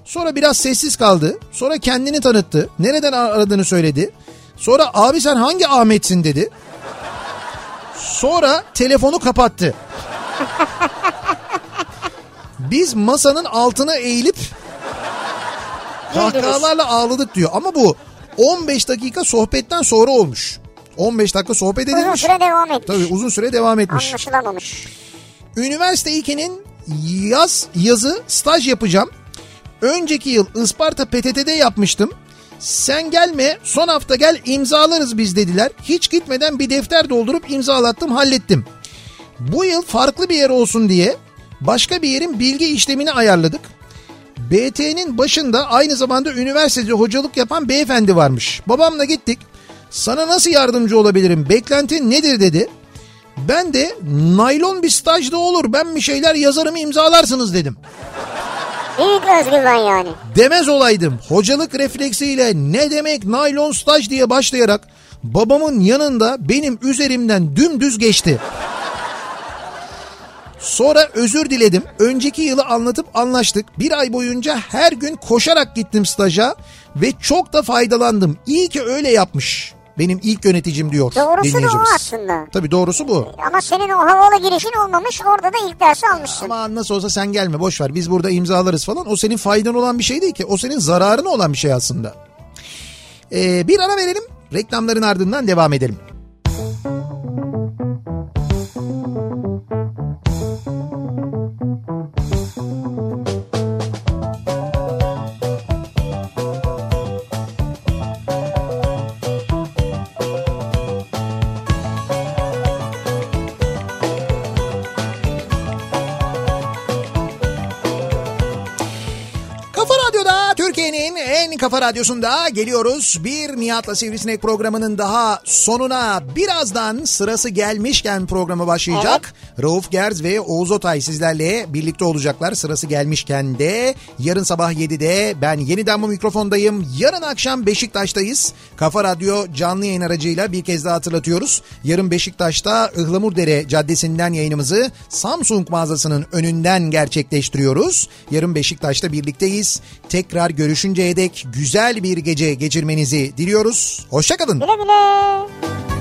Sonra biraz sessiz kaldı. Sonra kendini tanıttı. Nereden aradığını söyledi. Sonra abi sen hangi Ahmet'sin dedi. Sonra telefonu kapattı. Biz masanın altına eğilip kahkahalarla ağladık diyor. Ama bu 15 dakika sohbetten sonra olmuş. 15 dakika sohbet Uzun edilmiş. süre devam etmiş. Tabii uzun süre devam etmiş. Anlaşılamamış. Üniversite 2'nin yaz yazı staj yapacağım. Önceki yıl Isparta PTT'de yapmıştım. Sen gelme son hafta gel imzalarız biz dediler. Hiç gitmeden bir defter doldurup imzalattım hallettim. Bu yıl farklı bir yer olsun diye başka bir yerin bilgi işlemini ayarladık. BT'nin başında aynı zamanda üniversitede hocalık yapan beyefendi varmış. Babamla gittik. Sana nasıl yardımcı olabilirim? Beklentin nedir dedi. Ben de naylon bir stajda olur ben bir şeyler yazarım imzalarsınız dedim. Büyük özgüven yani. Demez olaydım. Hocalık refleksiyle ne demek naylon staj diye başlayarak babamın yanında benim üzerimden dümdüz geçti. Sonra özür diledim. Önceki yılı anlatıp anlaştık. Bir ay boyunca her gün koşarak gittim staja ve çok da faydalandım. İyi ki öyle yapmış. Benim ilk yöneticim diyor Doğrusu da o aslında. Tabii doğrusu bu. Ama senin o havalı girişin olmamış orada da ilk dersi almışsın. Ama nasıl olsa sen gelme boş ver biz burada imzalarız falan. O senin faydan olan bir şey değil ki. O senin zararına olan bir şey aslında. Ee, bir ara verelim. Reklamların ardından devam edelim. Kafa radyosunda geliyoruz. Bir Nihat'la Sivrisinek programının daha sonuna birazdan sırası gelmişken programı başlayacak. Rauf Gerz ve Oğuz Otay sizlerle birlikte olacaklar. Sırası gelmişken de yarın sabah 7'de ben yeniden bu mikrofondayım. Yarın akşam Beşiktaş'tayız. Kafa Radyo canlı yayın aracıyla bir kez daha hatırlatıyoruz. Yarın Beşiktaş'ta Ihlamurdere Caddesi'nden yayınımızı Samsung mağazasının önünden gerçekleştiriyoruz. Yarın Beşiktaş'ta birlikteyiz. Tekrar görüşünceye dek güzel bir gece geçirmenizi diliyoruz. Hoşçakalın. Güle güle.